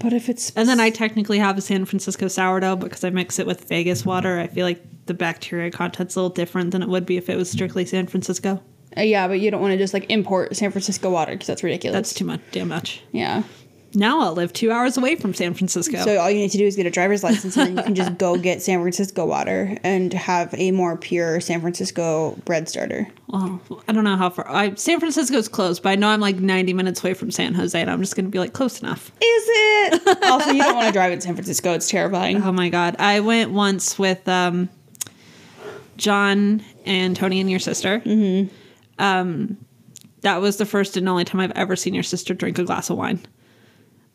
S1: But if it's
S2: And then I technically have a San Francisco sourdough because I mix it with Vegas water. I feel like the bacteria content's a little different than it would be if it was strictly San Francisco.
S1: Uh, yeah, but you don't want to just like import San Francisco water because that's ridiculous.
S2: That's too much, damn much.
S1: yeah.
S2: Now I'll live two hours away from San Francisco.
S1: So all you need to do is get a driver's license, and then you can just go get San Francisco water and have a more pure San Francisco bread starter.
S2: well, I don't know how far. I, San Francisco's close, but I know I'm like 90 minutes away from San Jose, and I'm just going to be like close enough.
S1: Is it? also, you don't want to drive in San Francisco; it's terrifying.
S2: Oh my god, I went once with um, John and Tony and your sister. Mm-hmm. Um, that was the first and only time I've ever seen your sister drink a glass of wine.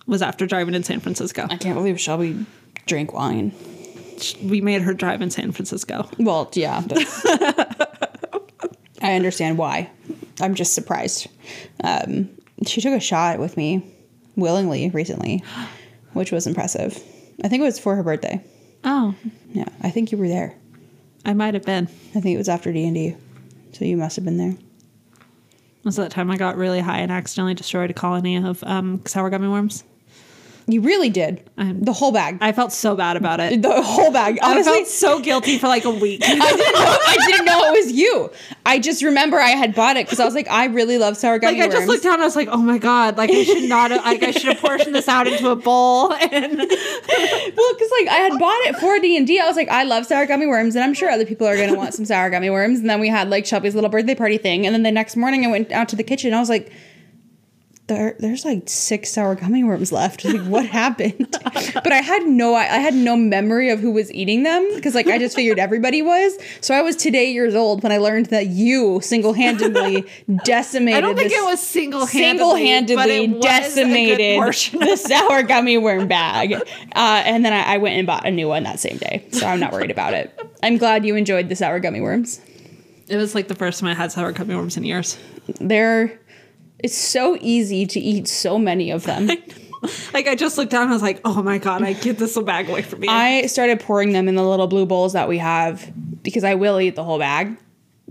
S2: Was after driving in San Francisco.
S1: I can't believe Shelby drank wine.
S2: We made her drive in San Francisco.
S1: Well, yeah. I understand why. I'm just surprised. Um, she took a shot with me willingly recently, which was impressive. I think it was for her birthday.
S2: Oh,
S1: Yeah, I think you were there.
S2: I might have been.
S1: I think it was after D and D, so you must have been there.
S2: Was that time I got really high and accidentally destroyed a colony of um, sour gummy worms?
S1: You really did
S2: I'm-
S1: the whole bag.
S2: I felt so bad about it.
S1: the whole bag. Honestly,
S2: I felt so guilty for like a week.
S1: I didn't know. I didn't know it was you. I just remember I had bought it because I was like, I really love sour gummy
S2: like I just looked down, and I was like, "Oh my god! Like I should not. Have, like I should have portioned this out into a bowl." And
S1: Well, because like I had bought it for D and I was like, I love sour gummy worms, and I'm sure other people are gonna want some sour gummy worms. And then we had like Shelby's little birthday party thing, and then the next morning I went out to the kitchen. and I was like, there, there's like six sour gummy worms left. Like, what happened? but I had no, I, I had no memory of who was eating them because like I just figured everybody was. So I was today years old when I learned that you single handedly decimated.
S2: I don't think
S1: this-
S2: it was single
S1: single-handedly decimated the sour gummy worm bag uh, and then I, I went and bought a new one that same day so i'm not worried about it i'm glad you enjoyed the sour gummy worms
S2: It was like the first time I had sour gummy worms in years.
S1: they're it's so easy to eat so many of them.
S2: Like I just looked down, and I was like, "Oh my god! I get this bag away from me."
S1: i started pouring them in the little blue bowls that we have because i will eat the whole bag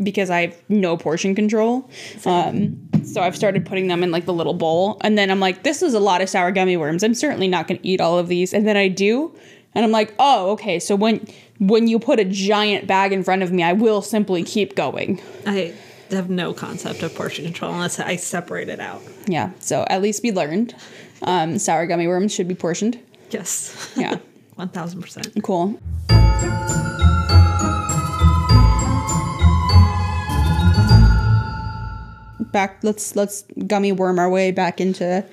S1: because i have no portion control. Um, so i've started putting them in like the little bowl and then i'm like this is a lot of sour gummy worms. I'm certainly not going to eat all of these. And then i do and i'm like oh okay. So when when you put a giant bag in front of me i will simply keep going.
S2: I have no concept of portion control unless I separate it out.
S1: yeah so at least we learned um, sour gummy worms should be portioned
S2: Yes.
S1: yeah
S2: One thousand percent.
S1: cool back let's let's gummy worm our way back into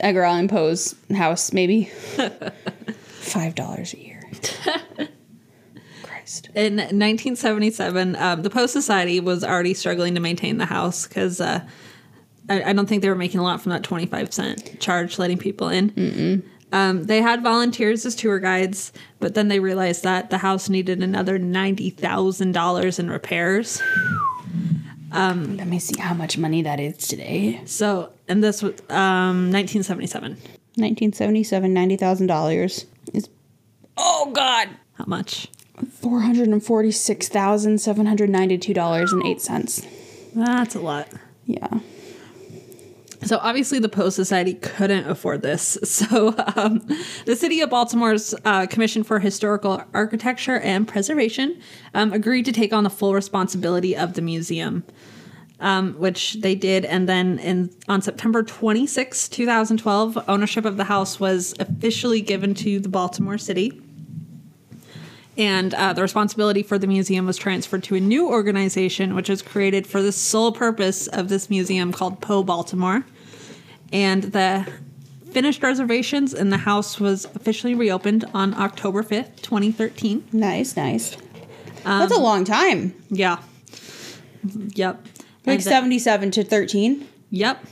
S1: Edgar Allan Poe's house maybe five dollars a year Christ
S2: In 1977, um, the Poe Society was already struggling to maintain the house because uh, I, I don't think they were making a lot from that 25 cent charge letting people in. Um, they had volunteers as tour guides, but then they realized that the house needed another $90,000 in repairs.
S1: let me see how much money that is today
S2: So, and this was um, 1977.
S1: 1977 $90,000 is oh god
S2: How much?
S1: $446,792.08
S2: That's a lot.
S1: Yeah.
S2: So obviously, the Poe Society couldn't afford this. So um, the city of Baltimore's uh, Commission for Historical Architecture and Preservation um, agreed to take on the full responsibility of the museum, um, which they did. And then in on September 26, 2012, ownership of the house was officially given to the Baltimore City. And uh, the responsibility for the museum was transferred to a new organization, which was created for the sole purpose of this museum called Poe Baltimore. And the finished reservations in the house was officially reopened on October 5th, 2013.
S1: Nice, nice. That's a long time.
S2: Yeah. Yep.
S1: Like
S2: And the-
S1: 77 to 13.
S2: Yep.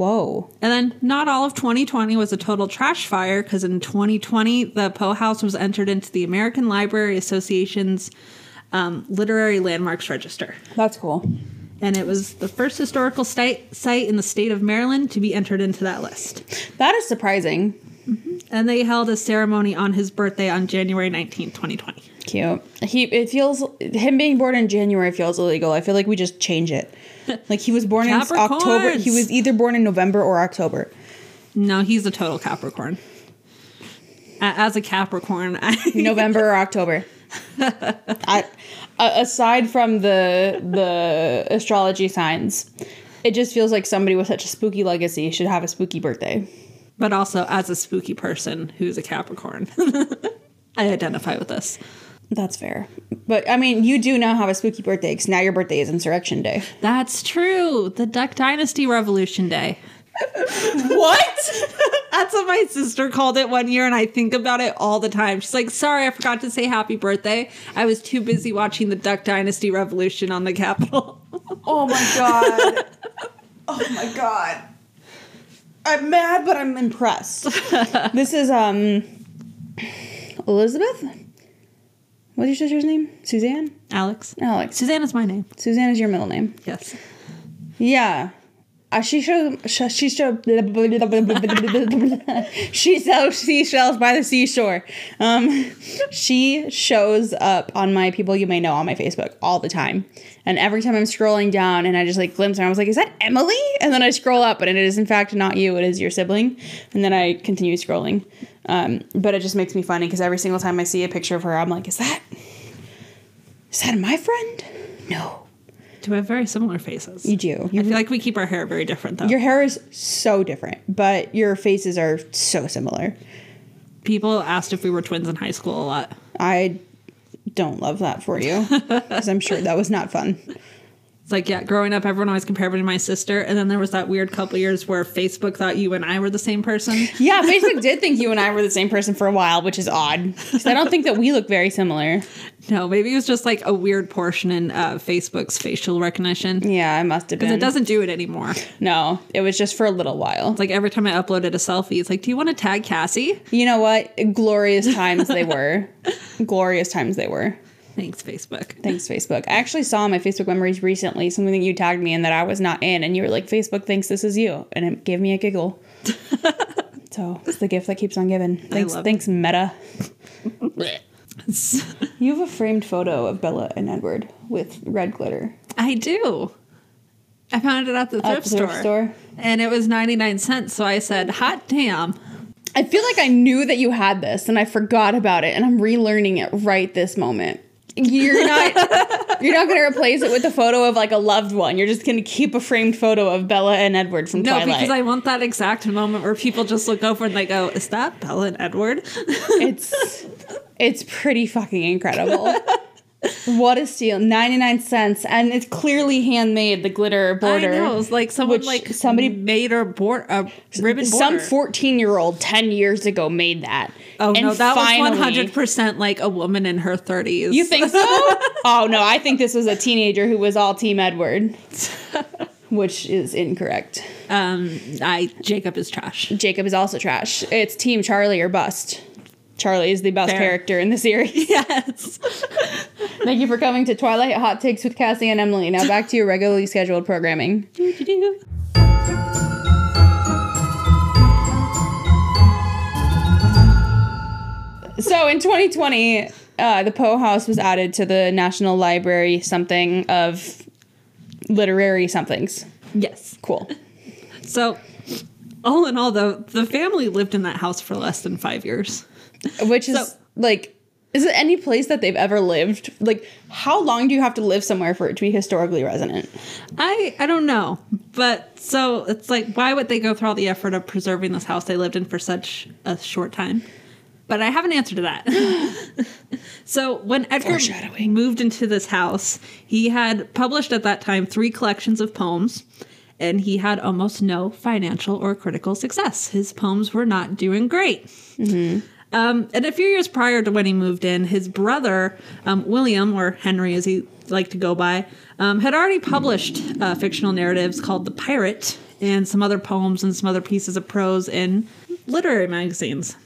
S1: Whoa.
S2: And then not all of 2020 was a total trash fire because in 2020, the Poe House was entered into the American Library Association's um, Literary Landmarks Register.
S1: That's cool.
S2: And it was the first historical site, site in the state of Maryland to be entered into that list.
S1: That is surprising.
S2: And they held a ceremony on his birthday on January 19th, 2020.
S1: Cute. He it feels him being born in January feels illegal. I feel like we just change it. Like he was born in October. He was either born in November or October.
S2: No, he's a total Capricorn. As a Capricorn, I,
S1: November or October. I, aside from the the astrology signs, it just feels like somebody with such a spooky legacy should have a spooky birthday.
S2: but also as a spooky person who's a Capricorn, I identify with this.
S1: That's fair. But I mean, you do now have a spooky birthday because now your birthday is Insurrection Day.
S2: That's true. The Duck Dynasty Revolution Day.
S1: What?
S2: That's what my sister called it one year, and I think about it all the time. She's like, Sorry, I forgot to say happy birthday. I was too busy watching the Duck Dynasty Revolution on the Capitol.
S1: oh my god. Oh my god. I'm mad, but I'm impressed. this is um Elizabeth. What's your sister's name? Suzanne.
S2: Alex.
S1: Alex.
S2: Suzanne is my name.
S1: Suzanne is your middle name.
S2: Yes.
S1: Yeah. Uh, she showed. She showed. she sells seashells by the seashore. Um, she shows up on my people you may know on my Facebook all the time, and every time I'm scrolling down and I just like glimpse her, I was like, "Is that Emily?" And then I scroll up, and it is in fact not you. It is your sibling. And then I continue scrolling, um, but it just makes me funny because every single time I see a picture of her, I'm like, "Is that? Is that my friend?" No,
S2: Do we have very similar faces?
S1: you do.
S2: I feel like we keep our hair very different, though.
S1: Your hair is so different, but your faces are so similar.
S2: People asked if we were twins in high school a lot.
S1: I don't love that for you because I'm sure that was not fun.
S2: It's like, yeah, growing up, everyone always compared me to my sister. And then there was that weird couple years where Facebook thought you and I were the same person.
S1: Yeah, Facebook did think you and I were the same person for a while, which is odd. I don't think that we look very similar.
S2: No, maybe it was just like a weird portion in uh, Facebook's facial recognition.
S1: Yeah, I must have been.
S2: Because it doesn't do it anymore.
S1: No, it was just for a little while.
S2: It's like every time I uploaded a selfie, it's like, do you want to tag Cassie?
S1: You know what? Glorious times they were. Glorious times they were.
S2: Thanks, Facebook.
S1: Thanks, Facebook. I actually saw my Facebook memories recently something that you tagged me in that I was not in, and you were like, Facebook thinks this is you. And it gave me a giggle. so it's the gift that keeps on giving. Thanks, thanks, Meta. You have a framed photo of Bella and Edward with red glitter
S2: I do. I found it at the
S1: at
S2: thrift, store.
S1: thrift store.
S2: And it was 99 cents. So I said, hot damn.
S1: I feel like I knew that you had this and I forgot about it and I'm relearning it right this moment. You're not you're not gonna replace it with a photo of like a loved one. You're just gonna keep a framed photo of Bella and Edward from
S2: No,
S1: Twilight.
S2: No, because I want that exact moment where people just look over and they go, is that Bella and Edward?
S1: it's it's pretty fucking incredible. what a steal. 99 cents and it's clearly handmade the glitter border.
S2: I know. It's like someone like
S1: somebody-
S2: made a board a ribbon border.
S1: Some 14 year old 10 years ago made that.
S2: oh no,
S1: And
S2: that
S1: finally-
S2: was 100 percent like a woman in her 30s.
S1: You think so? oh no, I think this was a teenager who was all Team Edward, which is incorrect.
S2: Um, I Jacob is trash.
S1: Jacob is also trash. It's Team Charlie or bust. Charlie is the best
S2: Fair.
S1: character in the series.
S2: Yes.
S1: Thank you for coming to Twilight Hot Takes with Cassie and Emily. Now back to your regularly scheduled programming. So in 2020, uh, the Poe House was added to the National Library something of literary somethings.
S2: Yes.
S1: Cool.
S2: So, all in all, though, the family lived in that house for less than five years.
S1: Which is
S2: So-
S1: like, is it any place that they've ever lived? Like, how long do you have to live somewhere for it to be historically resonant?
S2: I I don't know, but so it's like, why would they go through all the effort of preserving this house they lived in for such a short time? But I have an answer to that. so when Edgar moved into this house, he had published at that time three collections of poems, and he had almost no financial or critical success. His poems were not doing great. Mm-hmm. Um, and a few years prior to when he moved in, his brother, um, William, or Henry as he liked to go by, um, had already published uh, fictional narratives called The Pirate and some other poems and some other pieces of prose in literary magazines.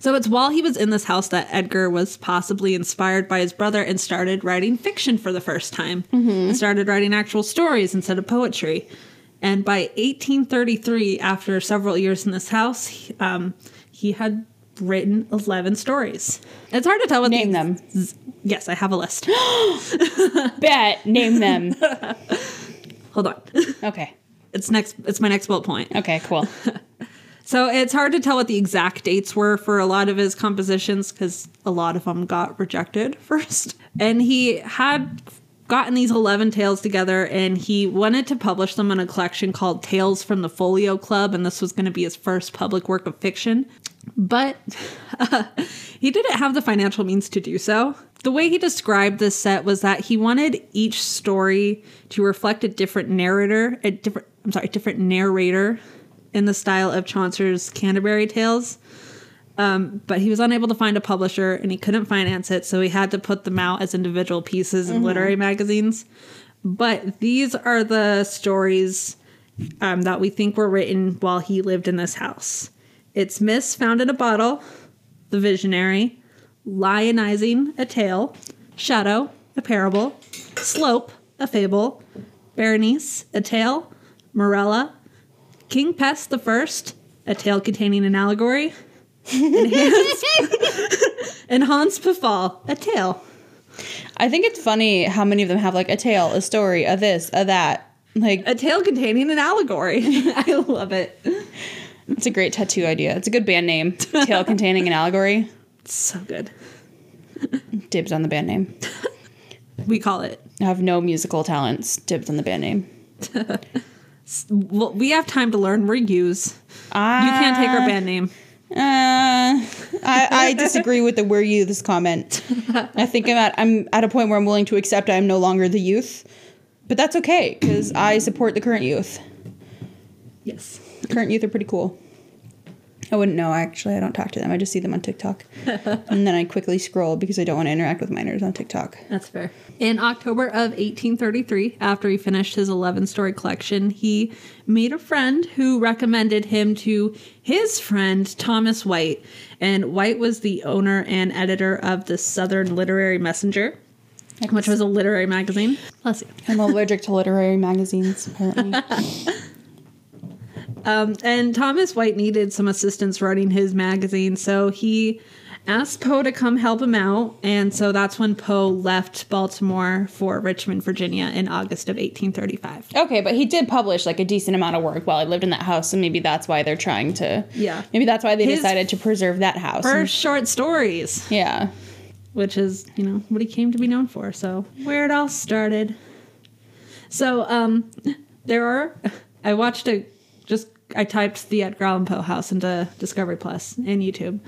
S2: So it's while he was in this house that Edgar was possibly inspired by his brother and started writing fiction for the first time and started writing actual stories instead of poetry. And by 1833, after several years in this house, he, um, he had written 11 stories. It's hard to tell what
S1: Name
S2: the,
S1: them.
S2: Yes, I have a list.
S1: Bet. Name them.
S2: Hold on.
S1: Okay.
S2: It's next it's my next bullet point.
S1: Okay, cool.
S2: So it's hard to tell what the exact dates were for a lot of his compositions because a lot of them got rejected first. And he had gotten these 11 tales together and he wanted to publish them in a collection called Tales from the Folio Club. And this was going to be his first public work of fiction. But he didn't have the financial means to do so. The way he described this set was that he wanted each story to reflect a different narrator, a different I'm sorry, different narrator in the style of Chaucer's Canterbury Tales. Um, but he was unable to find a publisher and he couldn't finance it, so he had to put them out as individual pieces in literary magazines. But these are the stories um, that we think were written while he lived in this house. It's Miss Found in a Bottle, The Visionary, Lionizing a Tale, Shadow, a Parable, Slope, a Fable, Berenice, a Tale, Morella, King Pest the First, a tale containing an allegory, and Hans, and Hans Pfaall, a tale.
S1: I think it's funny how many of them have like a tale, a story, a this, a that. Like,
S2: A tale containing an allegory. I love it.
S1: It's a great tattoo idea. It's a good band name. Tale containing an allegory.
S2: It's so good.
S1: Dibs on the band name.
S2: We call it.
S1: I have no musical talents. Dibs on the band name.
S2: Well, we have time to learn. We're use. You can't take our band name.
S1: Uh, I, I disagree with the "we're youths" comment. I think I'm at I'm at a point where I'm willing to accept I'm no longer the youth, but that's okay because I support the current youth.
S2: Yes.
S1: Current youth are pretty cool. I wouldn't know actually. I don't talk to them. I just see them on TikTok, and then I quickly scroll because I don't want to interact with minors on TikTok.
S2: That's fair. In October of 1833, after he finished his 11 story collection, he made a friend who recommended him to his friend Thomas White. And White was the owner and editor of the Southern Literary Messenger, which was a literary magazine. Bless you.
S1: I'm allergic to literary magazines. Apparently,
S2: Um, and Thomas White needed some assistance running his magazine, so he asked Poe to come help him out. And so that's when Poe left Baltimore for Richmond, Virginia in August of 1835.
S1: okay, but he did publish like a decent amount of work while he lived in that house, so maybe that's why they're trying to.
S2: Yeah.
S1: Maybe that's why they
S2: His
S1: decided to preserve that house.
S2: First short stories,
S1: yeah.
S2: which is, you know, what he came to be known for. So where it all started. So um, there are, I watched a, just, I typed the Edgar Allan Poe house into Discovery Plus and YouTube.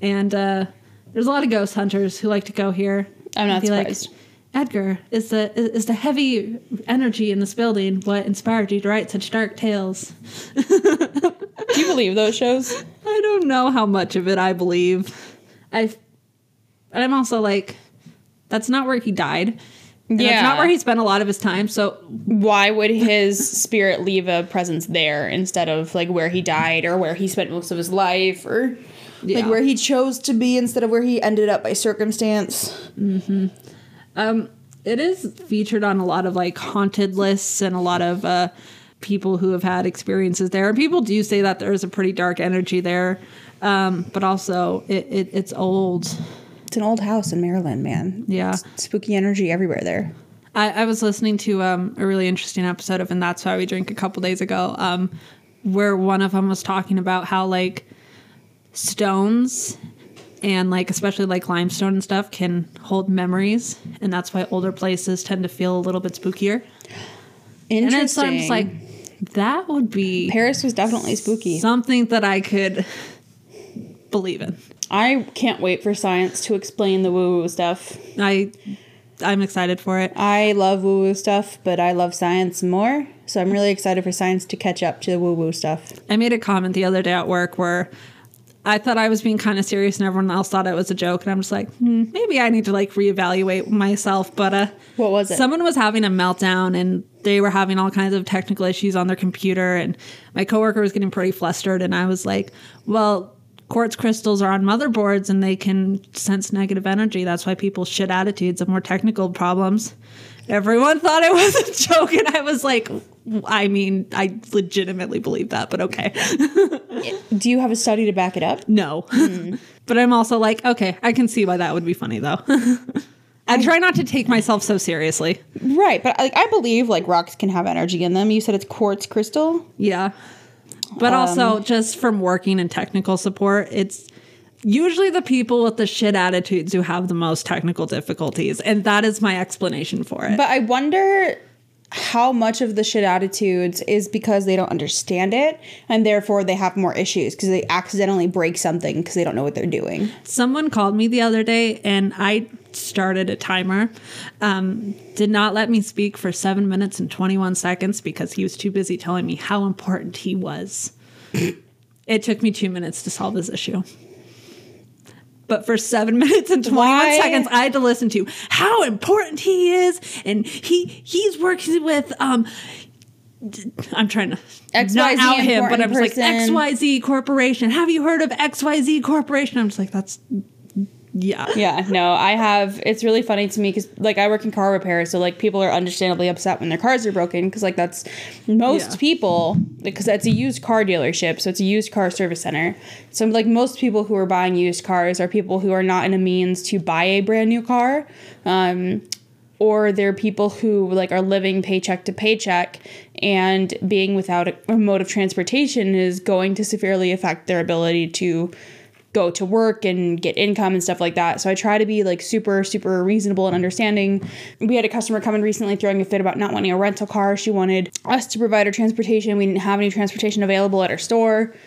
S2: And uh, there's a lot of ghost hunters who like to go here.
S1: I'm not
S2: be like,
S1: surprised.
S2: Edgar, is the is the heavy energy in this building what inspired you to write such dark tales?
S1: Do you believe those shows?
S2: I don't know how much of it I believe. I, I'm also like, that's not where he died. And
S1: Yeah.
S2: that's not where he spent a lot of his time. So
S1: Why would his spirit leave a presence there instead of like where he died or where he spent most of his life or
S2: Yeah.
S1: like where he chose to be instead of where he ended up by circumstance?
S2: um, it is featured on a lot of like haunted lists and a lot of uh, people who have had experiences there. And people do say that there's a pretty dark energy there, um, but also it, it it's old.
S1: It's an old house in Maryland, man.
S2: Yeah.
S1: Spooky energy everywhere there.
S2: I, I was listening to um, a really interesting episode of, and that's why we drink a couple days ago, um, where one of them was talking about how like stones and like especially like limestone and stuff can hold memories, and that's why older places tend to feel a little bit spookier.
S1: Interesting.
S2: And it's I'm just like that would be
S1: Paris was definitely spooky.
S2: something that I could believe in.
S1: I can't wait for science to explain the woo woo stuff.
S2: I I'm excited for it.
S1: I love woo woo stuff, but I love science more. So I'm really excited for science to catch up to the woo woo stuff.
S2: I made a comment the other day at work where I thought I was being kind of serious and everyone else thought it was a joke. And I'm just like, hmm, maybe I need to like reevaluate myself. But uh,
S1: What was it?
S2: Someone was having a meltdown and they were having all kinds of technical issues on their computer. And my coworker was getting pretty flustered. And I was like, well, quartz crystals are on motherboards and they can sense negative energy. That's why people shit attitudes and more technical problems. Everyone thought it was a joke. And I was like, I mean, I legitimately believe that, but okay.
S1: Do you have a study to back it up?
S2: No. Hmm. but I'm also like, okay, I can see why that would be funny though. I try not to take myself so seriously.
S1: Right, but like I believe like rocks can have energy in them. You said it's quartz crystal.
S2: Yeah. But also, um, just from working in technical support, it's usually the people with the shit attitudes who have the most technical difficulties. And that is my explanation for it.
S1: But I wonder how much of the shit attitudes is because they don't understand it and therefore they have more issues because they accidentally break something because they don't know what they're doing.
S2: Someone called me the other day and I started a timer. Um, did not let me speak for seven minutes and 21 seconds because he was too busy telling me how important he was. it took me two minutes to solve this issue. But for seven minutes and 21
S1: Why?
S2: seconds, I had to listen to how important he is. And he he's working with um I'm trying to
S1: XYZ
S2: not out him, but I'm just like
S1: person.
S2: XYZ Corporation. Have you heard of XYZ Corporation? I'm just like, that's yeah.
S1: Yeah, no, I have. It's really funny to me because, like, I work in car repair, so like people are understandably upset when their cars are broken because, like, that's most
S2: Yeah.
S1: people because that's a used car dealership, so it's a used car service center. So, like, most people who are buying used cars are people who are not in a means to buy a brand new car, um, or they're people who like are living paycheck to paycheck, and being without a, a mode of transportation is going to severely affect their ability to go to work and get income and stuff like that. So I try to be like super, super reasonable and understanding. We had a customer come in recently throwing a fit about not wanting a rental car. She wanted us to provide her transportation. We didn't have any transportation available at her store.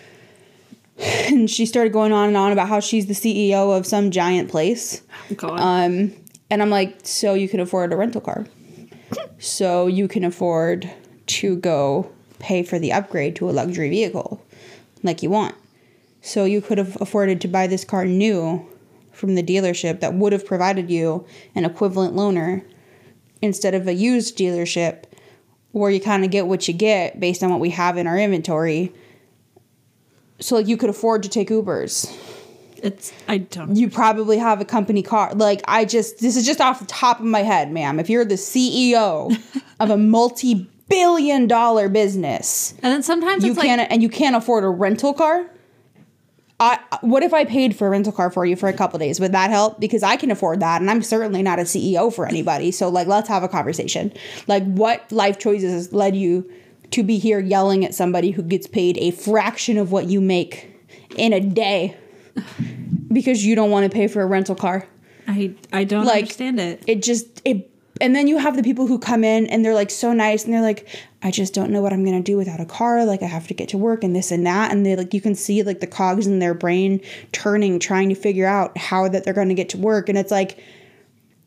S1: And she started going on and on about how she's the CEO of some giant place.
S2: God.
S1: Um, and I'm like, so you can afford a rental car. So you can afford to go pay for the upgrade to a luxury vehicle like you want. So you could have afforded to buy this car new from the dealership that would have provided you an equivalent loaner instead of a used dealership where you kind of get what you get based on what we have in our inventory. So like you could afford to take Ubers
S2: it's I don't
S1: you probably have a company car. Like I just this is just off the top of my head, ma'am. If you're the CEO of a multi-billion dollar business,
S2: and then sometimes
S1: you can't
S2: like
S1: and you can't afford a rental car. I what if I paid for a rental car for you for a couple days? Would that help? Because I can afford that, and I'm certainly not a CEO for anybody. So like, let's have a conversation. Like, what life choices has led you to be here yelling at somebody who gets paid a fraction of what you make in a day because you don't want to pay for a rental car?
S2: I I don't
S1: Like,
S2: understand it.
S1: it just it and then you have the people who come in and they're like so nice and they're like i just don't know what i'm gonna do without a car. Like i have to get to work and this and that. And they like you can see like the cogs in their brain turning trying to figure out how that they're gonna get to work. And it's like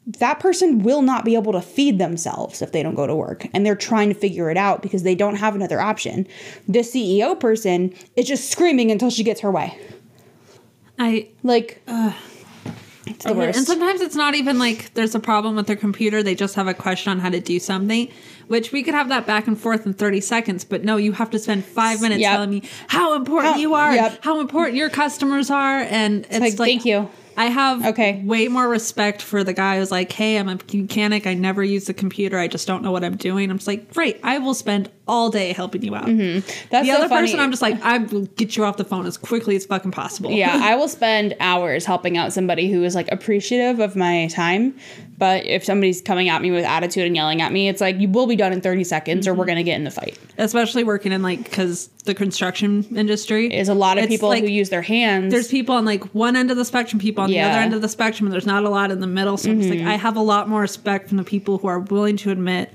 S1: that person will not be able to feed themselves if they don't go to work. And they're trying to figure it out because they don't have another option. The ceo person is just screaming until she gets her way.
S2: I
S1: like it's the
S2: And sometimes it's not even like there's a problem with their computer. They just have a question on how to do something, which we could have that back and forth in 30 seconds. But no, you have to spend five minutes
S1: Yep.
S2: telling me how important
S1: How-
S2: you are,
S1: yep.
S2: how important your customers are. And it's
S1: like,
S2: like,
S1: thank you
S2: I have
S1: Okay.
S2: way more respect for the guy who's like, hey, I'm a mechanic. I never use the computer. I just don't know what I'm doing. I'm just like, great. I will spend all day helping you out. Mm-hmm.
S1: that's
S2: The
S1: so
S2: other
S1: funny.
S2: person, I'm just like, I will get you off the phone as quickly as fucking possible.
S1: yeah, I will spend hours helping out somebody who is like appreciative of my time, But if somebody's coming at me with attitude and yelling at me, it's like you will be done in 30 seconds or we're mm-hmm. gonna get in the fight.
S2: Especially working in like because the construction industry
S1: is a lot of people
S2: like-
S1: who use their hands.
S2: there's people on like one end of the spectrum, people on the other end of the spectrum, and there's not a lot in the middle. So it's like mm-hmm. I have a lot more respect from the people who are willing to admit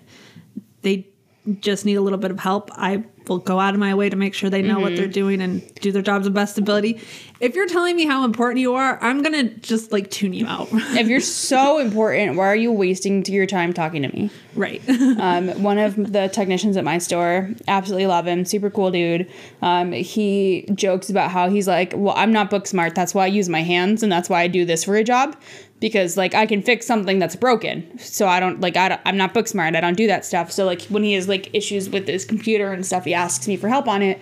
S2: just need a little bit of help. I will go out of my way to make sure they know what they're doing and do their jobs to best ability. If you're telling me how important you are, I'm gonna just like tune you out.
S1: if you're so important, why are you wasting your time talking to me?
S2: right.
S1: Um, one of the technicians at my store, absolutely love him, super cool dude. Um, he jokes about how he's like, well, I'm not book smart. That's why I use my hands, and that's why I do this for a job because like I can fix something that's broken. So I don't like I don't, I'm not book smart. I don't do that stuff. So like when he has like issues with his computer and stuff, he asks me for help on it.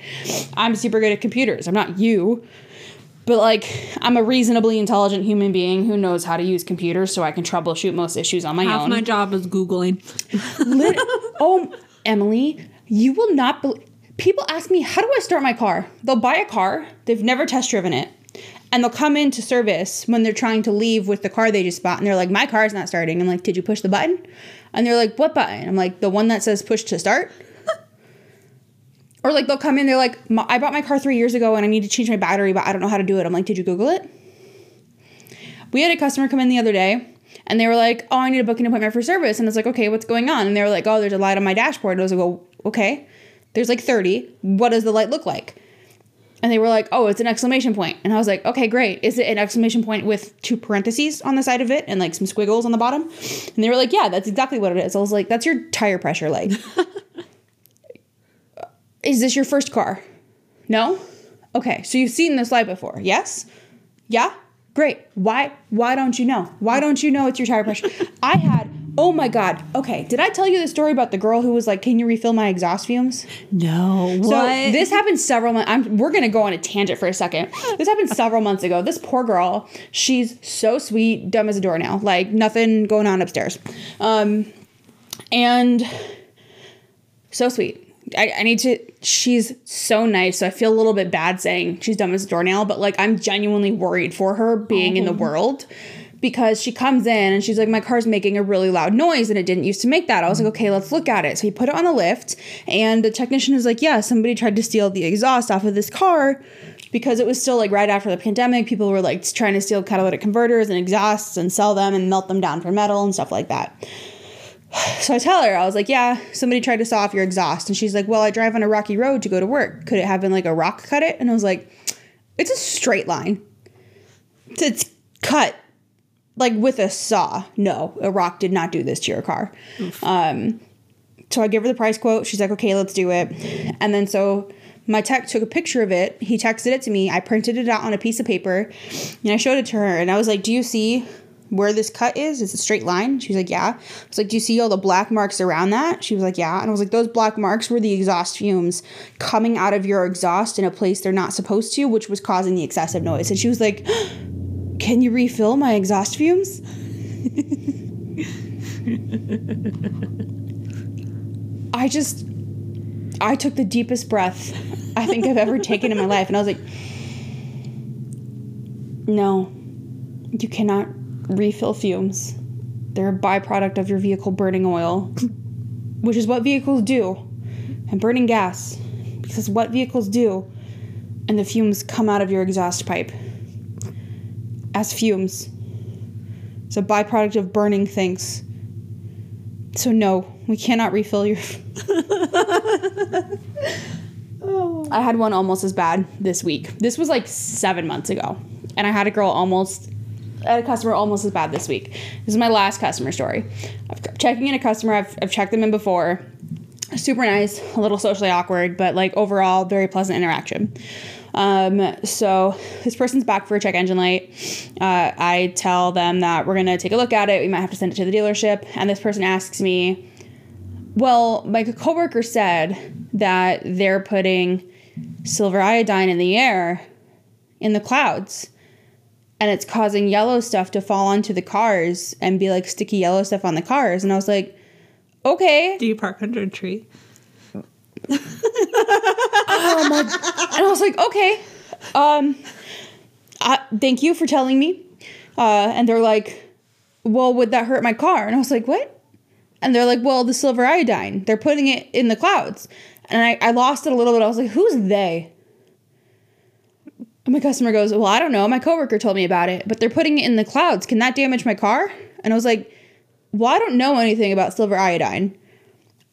S1: I'm super good at computers. I'm not you. But like, I'm a reasonably intelligent human being who knows how to use computers, so I can troubleshoot most issues on my
S2: Half
S1: own.
S2: my job is googling.
S1: Lit- oh, Emily, you will not believe. People ask me, how do I start my car? They'll buy a car, they've never test driven it, and they'll come into service when they're trying to leave with the car they just bought, and they're like, my car's not starting. I'm like, did you push the button? And they're like, what button? I'm like, the one that says push to start. or like they'll come in, they're like, I bought my car three years ago and I need to change my battery, but I don't know how to do it. I'm like, did you Google it? We had a customer come in the other day and they were like, Oh, I need a booking appointment for service. And it's like, Okay, what's going on? And they were like, Oh, there's a light on my dashboard. And I was like, Well, okay. There's like 30. What does the light look like? And they were like, Oh, it's an exclamation point. And I was like, Okay, great. Is it an exclamation point with two parentheses on the side of it and like some squiggles on the bottom? And they were like, Yeah, that's exactly what it is. I was like, That's your tire pressure light. Uh, is this your first car? No? Okay, so you've seen this light before, yes? Yeah? Great. Why why don't you know? Why don't you know it's your tire pressure? I had Oh my god. Okay, did I tell you the story about the girl who was like, "Can you refill my exhaust fumes?"
S2: No. What?
S1: So this happened several months. I'm, we're gonna go on a tangent for a second. This happened several months ago. This poor girl, she's so sweet, dumb as a doornail, like nothing going on upstairs, um, and so sweet. I, I need to. She's so nice. So I feel a little bit bad saying she's dumb as a doornail, but like I'm genuinely worried for her being in the world because she comes in and she's like, my car's making a really loud noise and it didn't used to make that. I was like, okay, let's look at it. So he put it on the lift and the technician was like, yeah, somebody tried to steal the exhaust off of this car because it was still like right after the pandemic. People were like trying to steal catalytic converters and exhausts and sell them and melt them down for metal and stuff like that. So I tell her, I was like, yeah, somebody tried to saw off your exhaust. And she's like, well, I drive on a rocky road to go to work. Could it have been like a rock cut it? And I was like, it's a straight line. It's cut like with a saw. No, a rock did not do this to your car. Um, so I give her the price quote. She's like, okay, let's do it. And then so my tech took a picture of it. He texted it to me. I printed it out on a piece of paper and I showed it to her. And I was like, do you see where this cut is? It's a straight line. She was like, yeah. I was like, do you see all the black marks around that? She was like, yeah. And I was like, those black marks were the exhaust fumes coming out of your exhaust in a place they're not supposed to, which was causing the excessive noise. And she was like, can you refill my exhaust fumes? I just, I took the deepest breath I think I've ever taken in my life. And I was like, no, you cannot refill fumes. They're a byproduct of your vehicle burning oil, which is what vehicles do, and burning gas, because what vehicles do, and the fumes come out of your exhaust pipe as fumes. It's a byproduct of burning things. So no, we cannot refill your. Oh. I had one almost as bad this week. This was like seven months ago, and I had a girl almost. I had a customer almost as bad this week. This is my last customer story. I'm checking in a customer. I've, I've checked them in before. Super nice, a little socially awkward, but like overall, very pleasant interaction. Um, so this person's back for a check engine light. Uh, I tell them that we're gonna take a look at it. We might have to send it to the dealership. And this person asks me, "Well, my coworker said that they're putting silver iodine in the air, in the clouds, and it's causing yellow stuff to fall onto the cars and be like sticky yellow stuff on the cars." And I was like, "Okay."
S2: Do you park under a tree?
S1: And I was like, okay, um, uh, thank you for telling me. Uh, and they're like, well, would that hurt my car? And I was like, what? And they're like, well, the silver iodine, they're putting it in the clouds. And I, I lost it a little bit. I was like, who's they? And my customer goes, well, I don't know. My coworker told me about it, but they're putting it in the clouds. Can that damage my car? And I was like, well, I don't know anything about silver iodine.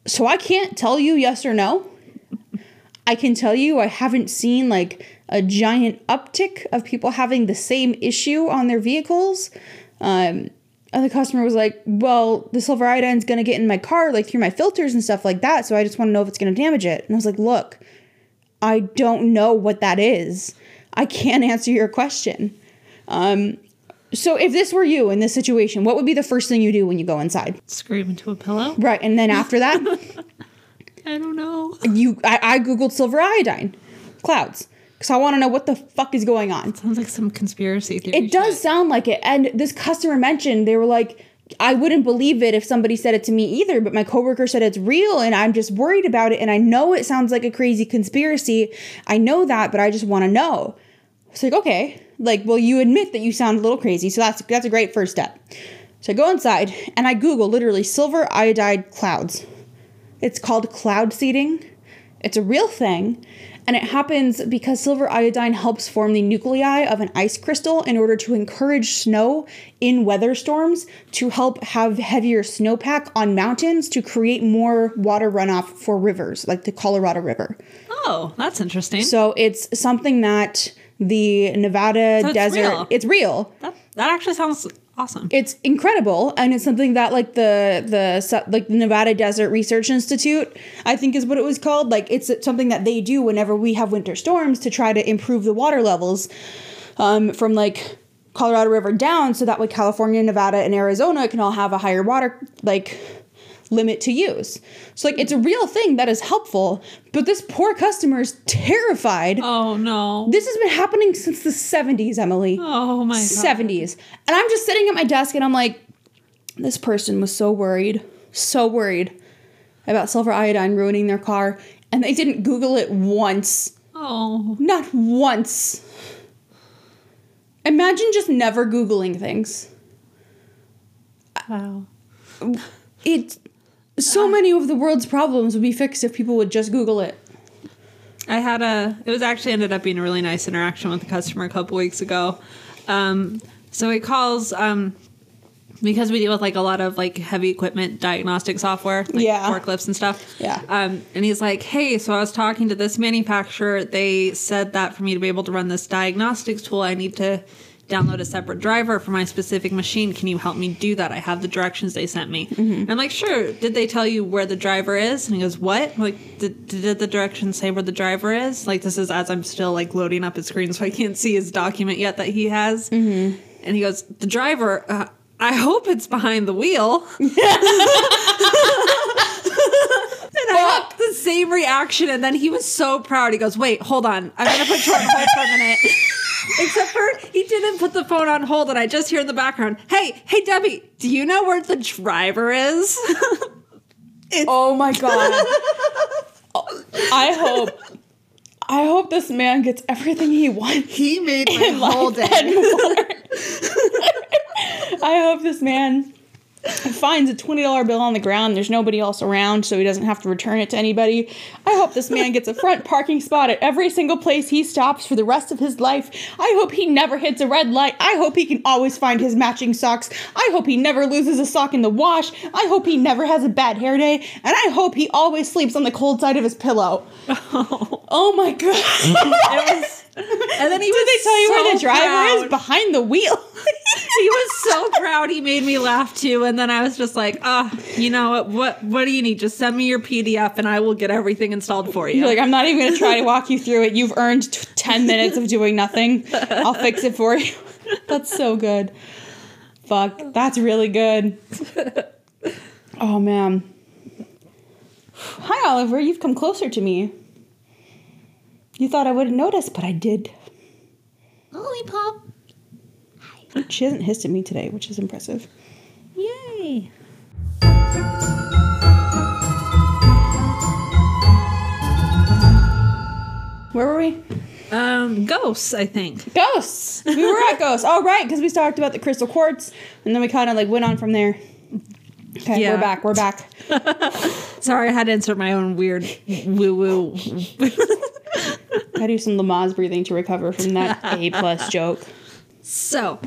S1: So I can't tell you yes or no. I can tell you I haven't seen like a giant uptick of people having the same issue on their vehicles. Um, and the customer was like, "Well, the silver iodine is going to get in my car, like through my filters and stuff like that. So I just want to know if it's going to damage it." And I was like, "Look, I don't know what that is. I can't answer your question." Um, so if this were you in this situation, what would be the first thing you do when you go inside?
S2: Scream into a pillow.
S1: Right, and then after that,
S2: I don't know.
S1: you I, I googled silver iodine clouds because I want to know what the fuck is going on.
S2: Sounds like some conspiracy theory.
S1: It does
S2: shit.
S1: sound like it. And this customer mentioned they were like, I wouldn't believe it if somebody said it to me either, but my coworker said it's real and I'm just worried about it. And I know it sounds like a crazy conspiracy. I know that, but I just want to know. It's like, okay. Like, well, you admit that you sound a little crazy, so that's that's a great first step. So I go inside and I Google literally silver iodide clouds. It's called cloud seeding. It's a real thing. And it happens because silver iodine helps form the nuclei of an ice crystal in order to encourage snow in weather storms to help have heavier snowpack on mountains to create more water runoff for rivers, like the Colorado River.
S2: Oh, that's interesting.
S1: So it's something that the Nevada
S2: So it's
S1: desert
S2: real.
S1: it's real
S2: that that actually sounds awesome.
S1: it's incredible and it's something that like the the like the nevada desert research institute i think is what it was called like it's something that they do whenever we have winter storms to try to improve the water levels um, from like colorado river down so that way california nevada and arizona can all have a higher water like limit to use so like it's a real thing that is helpful but this poor customer is terrified
S2: oh no.
S1: this has been happening since the 70s emily
S2: oh my god.
S1: 70s. And I'm just sitting at my desk and I'm like, this person was so worried, so worried about silver iodine ruining their car. And they didn't Google it once.
S2: Oh.
S1: Not once. Imagine just never Googling things.
S2: Wow.
S1: It so many of the world's problems would be fixed if people would just Google it.
S2: I had a. It was actually ended up being a really nice interaction with a customer a couple weeks ago. Um, so he calls um, because we deal with like a lot of like heavy equipment diagnostic software, like
S1: Yeah.
S2: forklifts and stuff.
S1: Yeah.
S2: Um, and he's like, "Hey, so I was talking to this manufacturer. They said that for me to be able to run this diagnostics tool, I need to." Download a separate driver for my specific machine. Can you help me do that? I have the directions they sent me. And I'm like, sure. Did they tell you where the driver is? And he goes, what? I'm like, did, did the directions say where the driver is? Like, this is as I'm still like loading up his screen, so I can't see his document yet that he has. And he goes, the driver. Uh, I hope it's behind the wheel. And I had the same reaction, and then he was so proud. He goes, "Wait, hold on, I'm gonna put you on hold for a minute." Except for he didn't put the phone on hold, and I just hear in the background, "Hey, hey, Debbie, do you know where the driver is?"
S1: Oh my god. I hope I hope this man gets everything he wants.
S2: he made my whole day.
S1: I hope this man finds a $20 bill on the ground. There's nobody else around, so he doesn't have to return it to anybody. I hope this man gets a front parking spot at every single place he stops for the rest of his life. I hope he never hits a red light. I hope he can always find his matching socks. I hope he never loses a sock in the wash. I hope he never has a bad hair day. And I hope he always sleeps on the cold side of his pillow. Oh, my god.
S2: It was, and then he
S1: Did
S2: was
S1: they tell you where the driver is? Behind the wheel.
S2: he was so proud. He made me laugh too. And then I was just like, ah, you know what? What what do you need? Just send me your PDF, and I will get everything installed for you.
S1: You're like, I'm not even gonna try to walk you through it. You've earned t- 10 minutes of doing nothing. I'll fix it for you. That's so good. Fuck, that's really good. Oh man. Hi, Oliver. You've come closer to me. You thought I wouldn't notice, but I did.
S2: Lollipop.
S1: She hasn't hissed at me today, which is impressive.
S2: Yay.
S1: Where were we?
S2: Um, ghosts, I think.
S1: Ghosts. We were at ghosts. Oh, right, because we talked about the crystal quartz, and then we kind of like went on from there. Okay,
S2: Yeah.
S1: we're back. We're back.
S2: Sorry, I had to insert my own weird woo woo.
S1: I do some Lamaze breathing to recover from that A plus joke.
S2: so,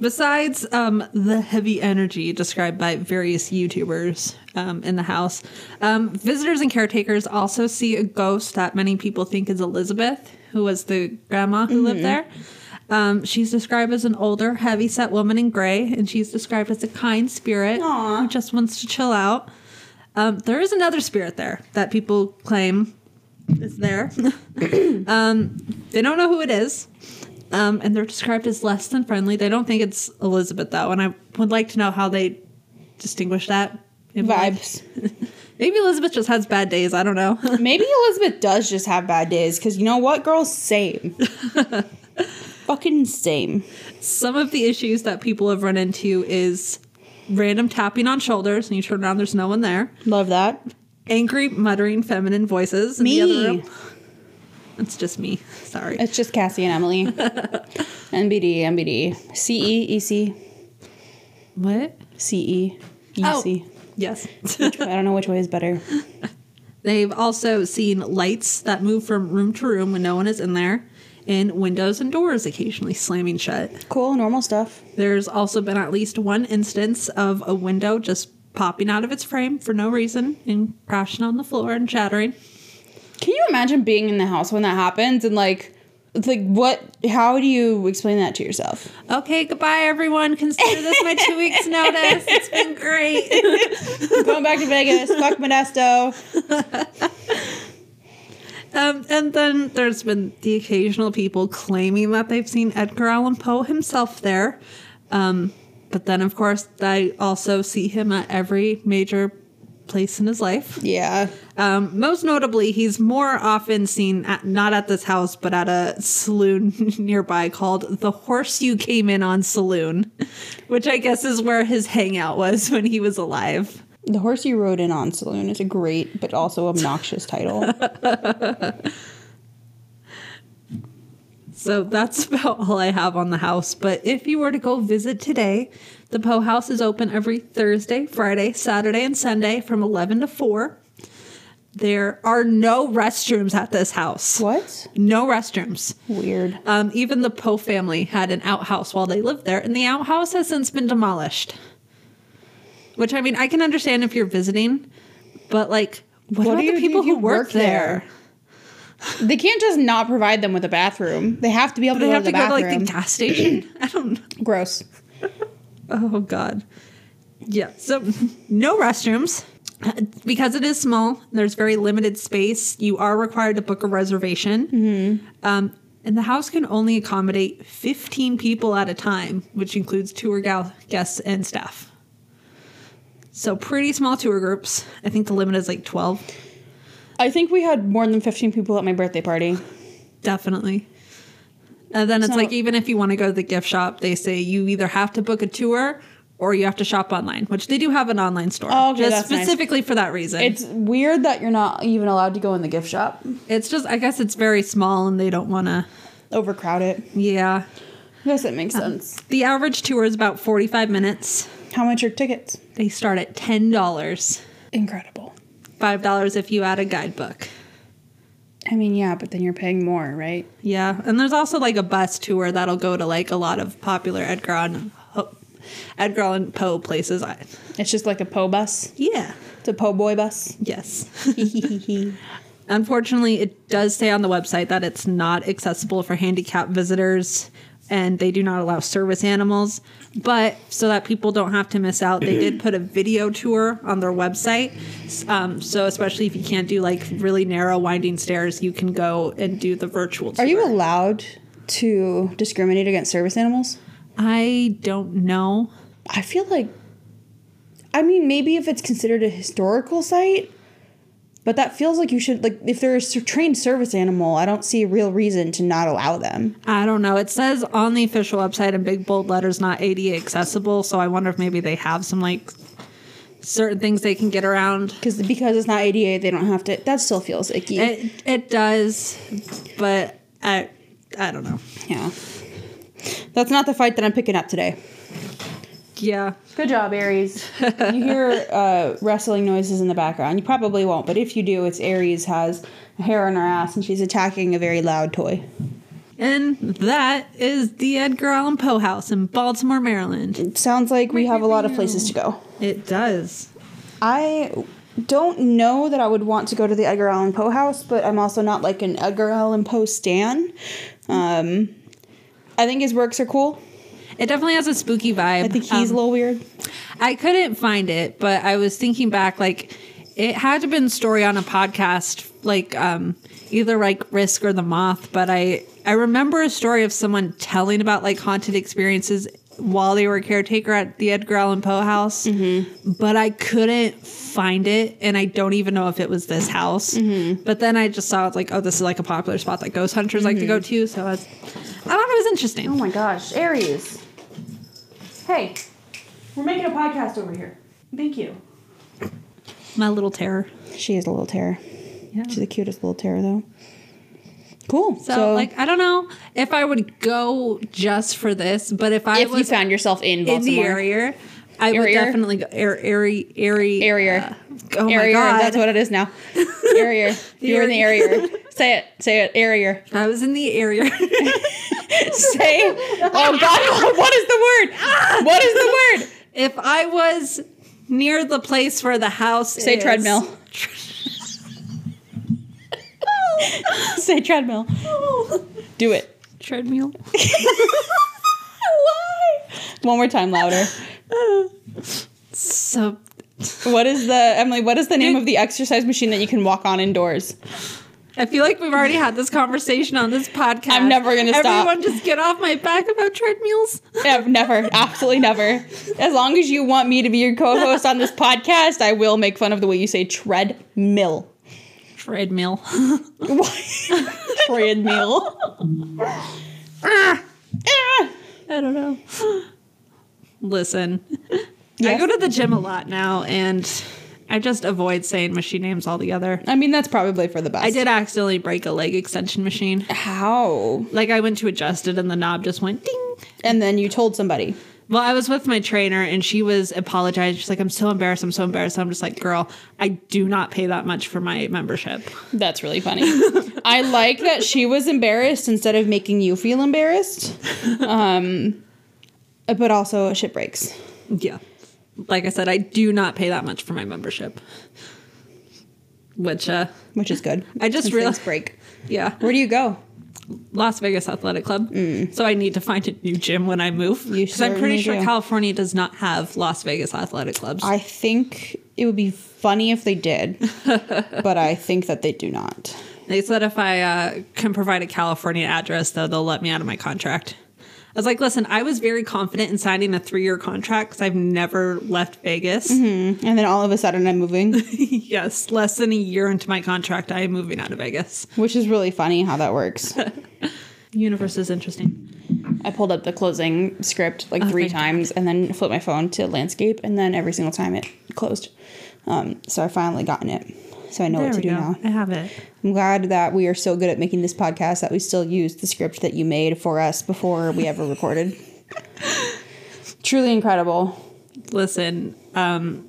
S2: besides um, the heavy energy described by various YouTubers um, in the house, um, visitors and caretakers also see a ghost that many people think is Elizabeth, who was the grandma who lived there. Um, she's described as an older, heavy set woman in gray, and she's described as a kind spirit
S1: Aw.
S2: who just wants to chill out. Um, there is another spirit there that people claim is there. um, they don't know who it is, um, and they're described as less than friendly. They don't think it's Elizabeth though, and I would like to know how they distinguish that. Maybe, like-
S1: Vibes.
S2: maybe Elizabeth just has bad days. I don't know.
S1: Maybe Elizabeth does just have bad days because you know what, girls? Same. Fucking same.
S2: Some of the issues that people have run into is random tapping on shoulders, and you turn around, there's no one there.
S1: Love that.
S2: Angry, muttering, feminine voices in the other
S1: Me.
S2: room. It's just me. Sorry.
S1: It's just Cassie and Emily. NBD, MBD. CE, EC,
S2: What?
S1: CE,
S2: Oh. Yes.
S1: I don't know which way is better.
S2: They've also seen lights that move from room to room when no one is in there, and windows and doors occasionally slamming shut.
S1: Cool, normal stuff.
S2: There's also been at least one instance of a window just popping out of its frame for no reason and crashing on the floor and shattering.
S1: Can you imagine being in the house when that happens and like, like what? How do you explain that to yourself?
S2: Okay, goodbye, everyone. Consider this my two weeks' notice. It's been great.
S1: Going back to Vegas. Fuck Modesto.
S2: Um, and then there's been the occasional people claiming that they've seen Edgar Allan Poe himself there. Um, but then, of course, I also see him at every major place in his life.
S1: Yeah.
S2: Um, most notably, he's more often seen at, not at this house, but at a saloon nearby called the Horse You Came In On Saloon, which I guess is where his hangout was when he was alive.
S1: The horse you rode in on saloon is a great but also obnoxious title.
S2: So that's about all I have on the house. But if you were to go visit today, the Poe House is open every Thursday, Friday, Saturday, and Sunday from 11 to 4. There are no restrooms at this house.
S1: what?
S2: No restrooms.
S1: Weird.
S2: Um, even the Poe family had an outhouse while they lived there, and the outhouse has since been demolished. Which, I mean, I can understand if you're visiting, but like, what,
S1: What
S2: about the people who work
S1: work
S2: there?
S1: there? They can't just not provide them with a bathroom. They have to be able
S2: They
S1: to go
S2: have
S1: to
S2: to
S1: the
S2: go to
S1: bathroom.
S2: like the gas station. I don't know.
S1: Gross.
S2: Oh God. Yeah. So no restrooms. Because it is small, there's very limited space. You are required to book a reservation. Um, and the house can only accommodate 15 people at a time, which includes tour gal- guests and staff. So pretty small tour groups. I think the limit is like 12.
S1: I think we had more than 15 people at my birthday party.
S2: Definitely. And then it's
S1: So-
S2: like even if you want to go to the gift shop, they say you either have to book a tour or you have to shop online, which they do have an online store.
S1: Oh, okay,
S2: just
S1: that's nice.
S2: specifically for that reason.
S1: It's weird that you're not even allowed to go in the gift shop.
S2: It's just I guess it's very small and they don't want to
S1: Overcrowd it.
S2: yeah.
S1: I guess that makes uh, sense.
S2: The average tour is about 45 minutes.
S1: How much are tickets?
S2: They start at $10.
S1: Incredible.
S2: $5 if you add a guidebook.
S1: I mean, yeah, but then you're paying more, right?
S2: Yeah, and there's also like a bus tour that'll go to like a lot of popular Edgar Allan Edgar Allan Poe places.
S1: It's just like a Poe bus.
S2: yeah.
S1: It's a Po boy bus.
S2: Yes. Unfortunately, it does say on the website that it's not accessible for handicapped visitors and they do not allow service animals. But so that people don't have to miss out, they did put a video tour on their website. Um, so, especially if you can't do like really narrow, winding stairs, you can go and do the virtual tour.
S1: Are you allowed to discriminate against service animals?
S2: I don't know.
S1: I feel like, I mean, maybe if it's considered a historical site, but that feels like you should, like, if they're a trained service animal, I don't see a real reason to not allow them.
S2: I don't know. It says on the official website in big bold letters, not ADA accessible. So I wonder if maybe they have some like certain things they can get around.
S1: Because because it's not ADA, they don't have to. That still feels icky.
S2: It it does, but I I don't know.
S1: Yeah. That's not the fight that I'm picking up today.
S2: Yeah.
S1: Good job, Aries. you hear uh, wrestling noises in the background. You probably won't, but if you do, it's Aries has hair on her ass and she's attacking a very loud toy.
S2: And that is the Edgar Allan Poe House in Baltimore, Maryland.
S1: It sounds like we have a lot of places to go.
S2: It does.
S1: I don't know that I would want to go to the Edgar Allan Poe house, but I'm also not like an Edgar Allan Poe stan. Um, I think his works are cool.
S2: It definitely has a spooky vibe.
S1: I think he's a
S2: Um,
S1: little weird.
S2: I couldn't find it, but I was thinking back, like it had to been a story on a podcast, like um, either like Risk or The Moth. But I I remember a story of someone telling about like haunted experiences while they were a caretaker at the Edgar Allan Poe house, but I couldn't find it, and I don't even know if it was this house. But then I just saw like, oh, this is like a popular spot that ghost hunters like to go to. So I, was, I thought it was interesting.
S1: Oh my gosh, Aries. Hey, we're making a podcast over here. Thank you.
S2: My little terror.
S1: She is a little terror.
S2: Yeah.
S1: She's the cutest little terror, though. Cool.
S2: So, like, I don't know if I would go just for this, but if I
S1: if you found yourself in
S2: in the area, I would definitely go air, airy, airy,
S1: Area.
S2: uh, oh
S1: area,
S2: my god,
S1: that's what it is now. area. You were in the area. Say it. Say it. Area.
S2: I was in the area.
S1: Say. Oh God! What is the word? What is the word?
S2: if I was near the place where the house
S1: Say
S2: is-
S1: treadmill. Say treadmill. Do it.
S2: treadmill.
S1: Why? One more time, louder.
S2: So
S1: What is the Emily? What is the name of the exercise machine that you can walk on indoors?
S2: I feel like we've already had this conversation on this podcast.
S1: I'm never gonna stop.
S2: Everyone just get off my back about treadmills.
S1: I've never, absolutely never. As long as you want me to be your co-host on this podcast, I will make fun of the way you say treadmill.
S2: Treadmill.
S1: treadmill. Ah. Ah.
S2: I don't know. Listen, I go to the gym a lot now, and I just avoid saying machine names altogether.
S1: I mean, that's probably for the best.
S2: I did accidentally break a leg extension machine.
S1: How?
S2: Like I went to adjust it, and the knob just went ding.
S1: And then you told somebody.
S2: Well, I was with my trainer, and she was apologizing. She's like, "I'm so embarrassed. I'm so embarrassed." I'm just like, "Girl, I do not pay that much for my membership."
S1: That's really funny. I like that she was embarrassed instead of making you feel embarrassed. Um, but also shit breaks.
S2: Yeah. Like I said, I do not pay that much for my membership. Which, uh,
S1: which is good.
S2: I just realized-
S1: break.
S2: yeah.
S1: Where do you go?
S2: Las Vegas Athletic Club. So I need to find a new gym when I move.
S1: Mm.
S2: Because I'm pretty sure
S1: do.
S2: California does not have Las Vegas Athletic Clubs.
S1: I think it would be funny if they did, but I think that they do not.
S2: they said if I uh, can provide a California address, though, they'll let me out of my contract. I was like, listen, I was very confident in signing a three year contract because I've never left Vegas.
S1: And then all of a sudden I'm moving,
S2: yes, less than a year into my contract, I am moving out of Vegas.
S1: which is really funny how that works.
S2: Universe is interesting.
S1: I pulled up the closing script like three
S2: thank
S1: times and then flipped my phone to landscape, and then every single time it closed. Um, so I finally gotten it. So I know
S2: There
S1: what to do
S2: go.
S1: now.
S2: I have it.
S1: I'm glad that we are so good at making this podcast that we still use the script that you made for us before we ever recorded. Truly incredible.
S2: Listen, um,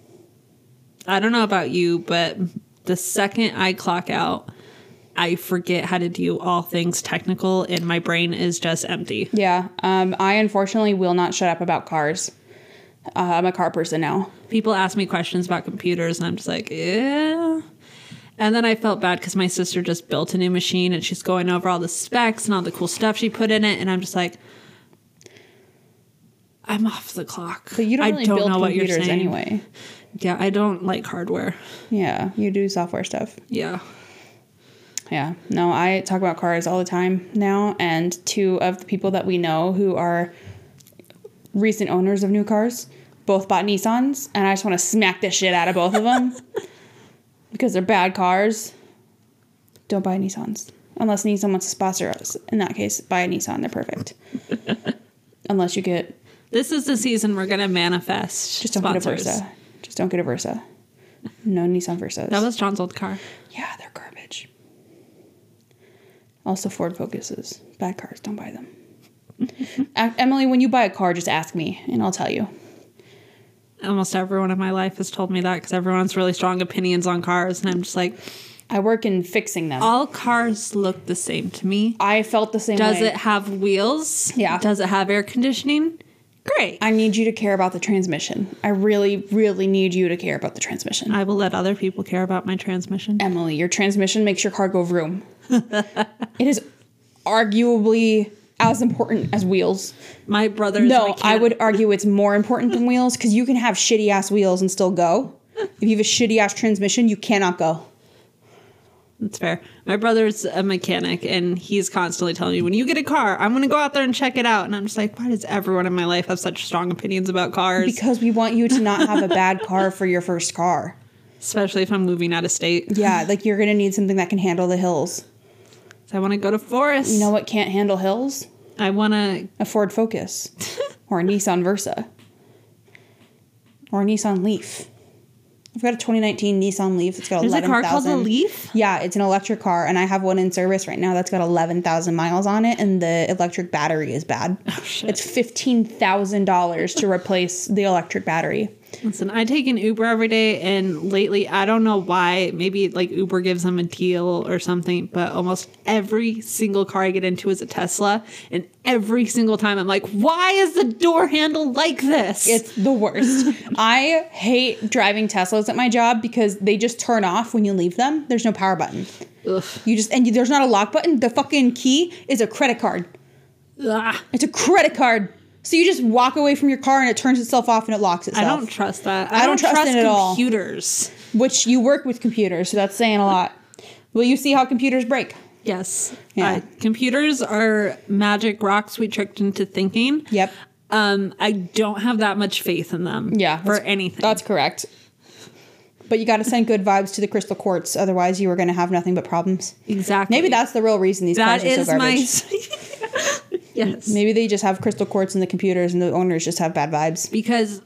S2: I don't know about you, but the second I clock out, I forget how to do all things technical, and my brain is just empty.
S1: Yeah. Um, I unfortunately will not shut up about cars. Uh, I'm a car person now.
S2: People ask me questions about computers, and I'm just like, yeah. And then I felt bad because my sister just built a new machine, and she's going over all the specs and all the cool stuff she put in it, and I'm just like, I'm off the clock.
S1: But you don't
S2: I
S1: really
S2: don't
S1: build
S2: know what you're saying.
S1: anyway.
S2: Yeah, I don't like hardware.
S1: Yeah, you do software stuff.
S2: Yeah.
S1: Yeah. No, I talk about cars all the time now, and two of the people that we know who are recent owners of new cars both bought Nissans, and I just want to smack the shit out of both of them because they're bad cars. Don't buy Nissans unless Nissan wants to sponsor us. In that case, buy a Nissan; they're perfect. unless you get
S2: This is the season we're gonna manifest.
S1: just don't
S2: sponsors.
S1: get a Versa. Just don't get a Versa. No Nissan Versas.
S2: That was John's old car.
S1: Yeah, they're garbage. Also, Ford Focuses. Bad cars, don't buy them. Emily, when you buy a car, just ask me and I'll tell you.
S2: Almost everyone in my life has told me that because everyone's really strong opinions on cars, and I'm just like,
S1: I work in fixing them.
S2: all cars look the same to me.
S1: I felt the same
S2: Does
S1: way.
S2: it have wheels?
S1: Yeah.
S2: Does it have air conditioning? Great.
S1: I need you to care about the transmission. I really, really need you to care about the transmission.
S2: I will let other people care about my transmission.
S1: Emily, your transmission makes your car go vroom. it is arguably as important as wheels.
S2: My brother.
S1: No, I would argue it's more important than wheels because you can have shitty ass wheels and still go. If you have a shitty ass transmission, you cannot go.
S2: That's fair. My brother's a mechanic, and he's constantly telling me, "When you get a car, I'm going to go out there and check it out." And I'm just like, "Why does everyone in my life have such strong opinions about cars?"
S1: Because we want you to not have a bad car for your first car.
S2: Especially if I'm moving out of state.
S1: Yeah, like you're gonna need something that can handle the hills.
S2: I want to go to Forest.
S1: You know what can't handle hills?
S2: I want to.
S1: A Ford Focus or a Nissan Versa or a Nissan Leaf. I've got a 2019 Nissan Leaf. It's got
S2: There's a
S1: 11,000.
S2: car called the Leaf.
S1: Yeah, it's an electric car, and I have one in service right now that's got 11,000 miles on it, and the electric battery is bad.
S2: Oh, shit.
S1: It's $15,000 to replace the electric battery.
S2: Listen, I take an Uber every day, and lately, I don't know why. Maybe like Uber gives them a deal or something, but almost every single car I get into is a Tesla, and every single time I'm like, "Why is the door handle like this?"
S1: It's the worst. I hate driving Teslas at my job because they just turn off when you leave them. There's no power button.
S2: Ugh.
S1: You just and you, there's not a lock button. The fucking key is a credit card.
S2: Ah,
S1: It's a credit card. So you just walk away from your car and it turns itself off and it locks itself.
S2: I don't trust that.
S1: I don't trust it at all.
S2: computers.
S1: Which you work with computers, so that's saying a lot. Will you see how computers break?
S2: Yes.
S1: Yeah.
S2: Uh, computers are magic rocks we tricked into thinking.
S1: Yep.
S2: Um, I don't have that much faith in them.
S1: Yeah.
S2: For anything.
S1: That's correct. But you got to send good vibes to the crystal quartz, otherwise you are going to have nothing but problems.
S2: exactly.
S1: Maybe that's the real reason these
S2: that
S1: cars are
S2: is
S1: so
S2: my. yes.
S1: Maybe they just have crystal quartz in the computers and the owners just have bad vibes.
S2: because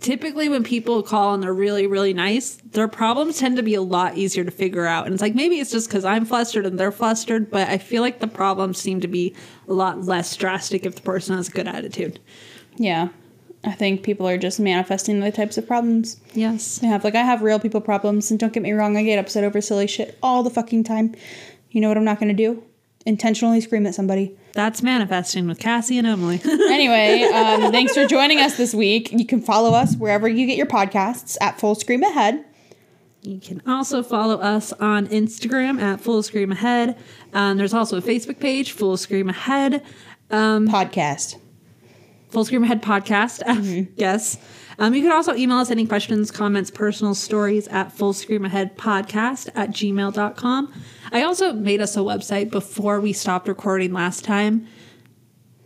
S2: typically when people call and they're really really nice their problems tend to be a lot easier to figure out and it's like maybe it's just because i'm flustered and they're flustered but i feel like the problems seem to be a lot less drastic if the person has a good attitude
S1: Yeah. I think people are just manifesting the types of problems
S2: yes
S1: they have. Like, I have real people problems, and don't get me wrong, I get upset over silly shit all the fucking time. You know what I'm not going to do? Intentionally scream at somebody.
S2: that's manifesting with cassie and emily
S1: Anyway, um, thanks for joining us this week. You can follow us wherever you get your podcasts at Full Scream Ahead.
S2: You can also follow us on Instagram at Full Scream Ahead. Um, there's also a Facebook page, Full Scream Ahead,
S1: Podcast.
S2: Full Scream Ahead podcast. yes. Um, you can also email us any questions, comments, personal stories at Full Scream Ahead podcast at gmail.com. I also made us a website before we stopped recording last time,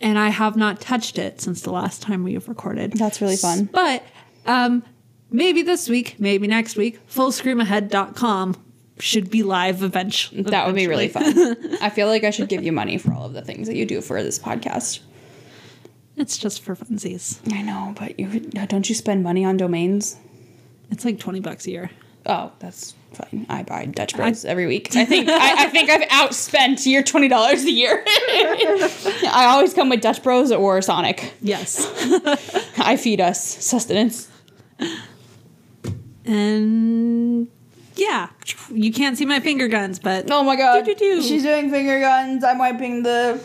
S2: and I have not touched it since the last time we have recorded.
S1: That's really fun.
S2: But um, maybe this week, maybe next week, fullscreamahead.com should be live eventually.
S1: That would be really fun. I feel like I should give you money for all of the things that you do for this podcast.
S2: It's just for funsies.
S1: I know, but you uh, don't you spend money on domains?
S2: It's like 20 bucks a year.
S1: Oh, that's fine. I buy Dutch Bros every week. I think I, I think I've outspent your twenty dollars a year. I always come with Dutch Bros or Sonic.
S2: Yes.
S1: I feed us sustenance.
S2: and yeah, you can't see my finger guns, but
S1: Oh my god.
S2: Do-do-do.
S1: She's doing finger guns. I'm wiping the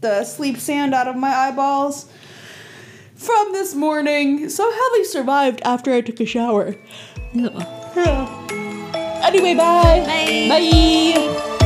S1: the sleep sand out of my eyeballs from this morning. Somehow they survived after I took a shower.
S2: Ew.
S1: Anyway, bye.
S2: Bye.
S1: Bye.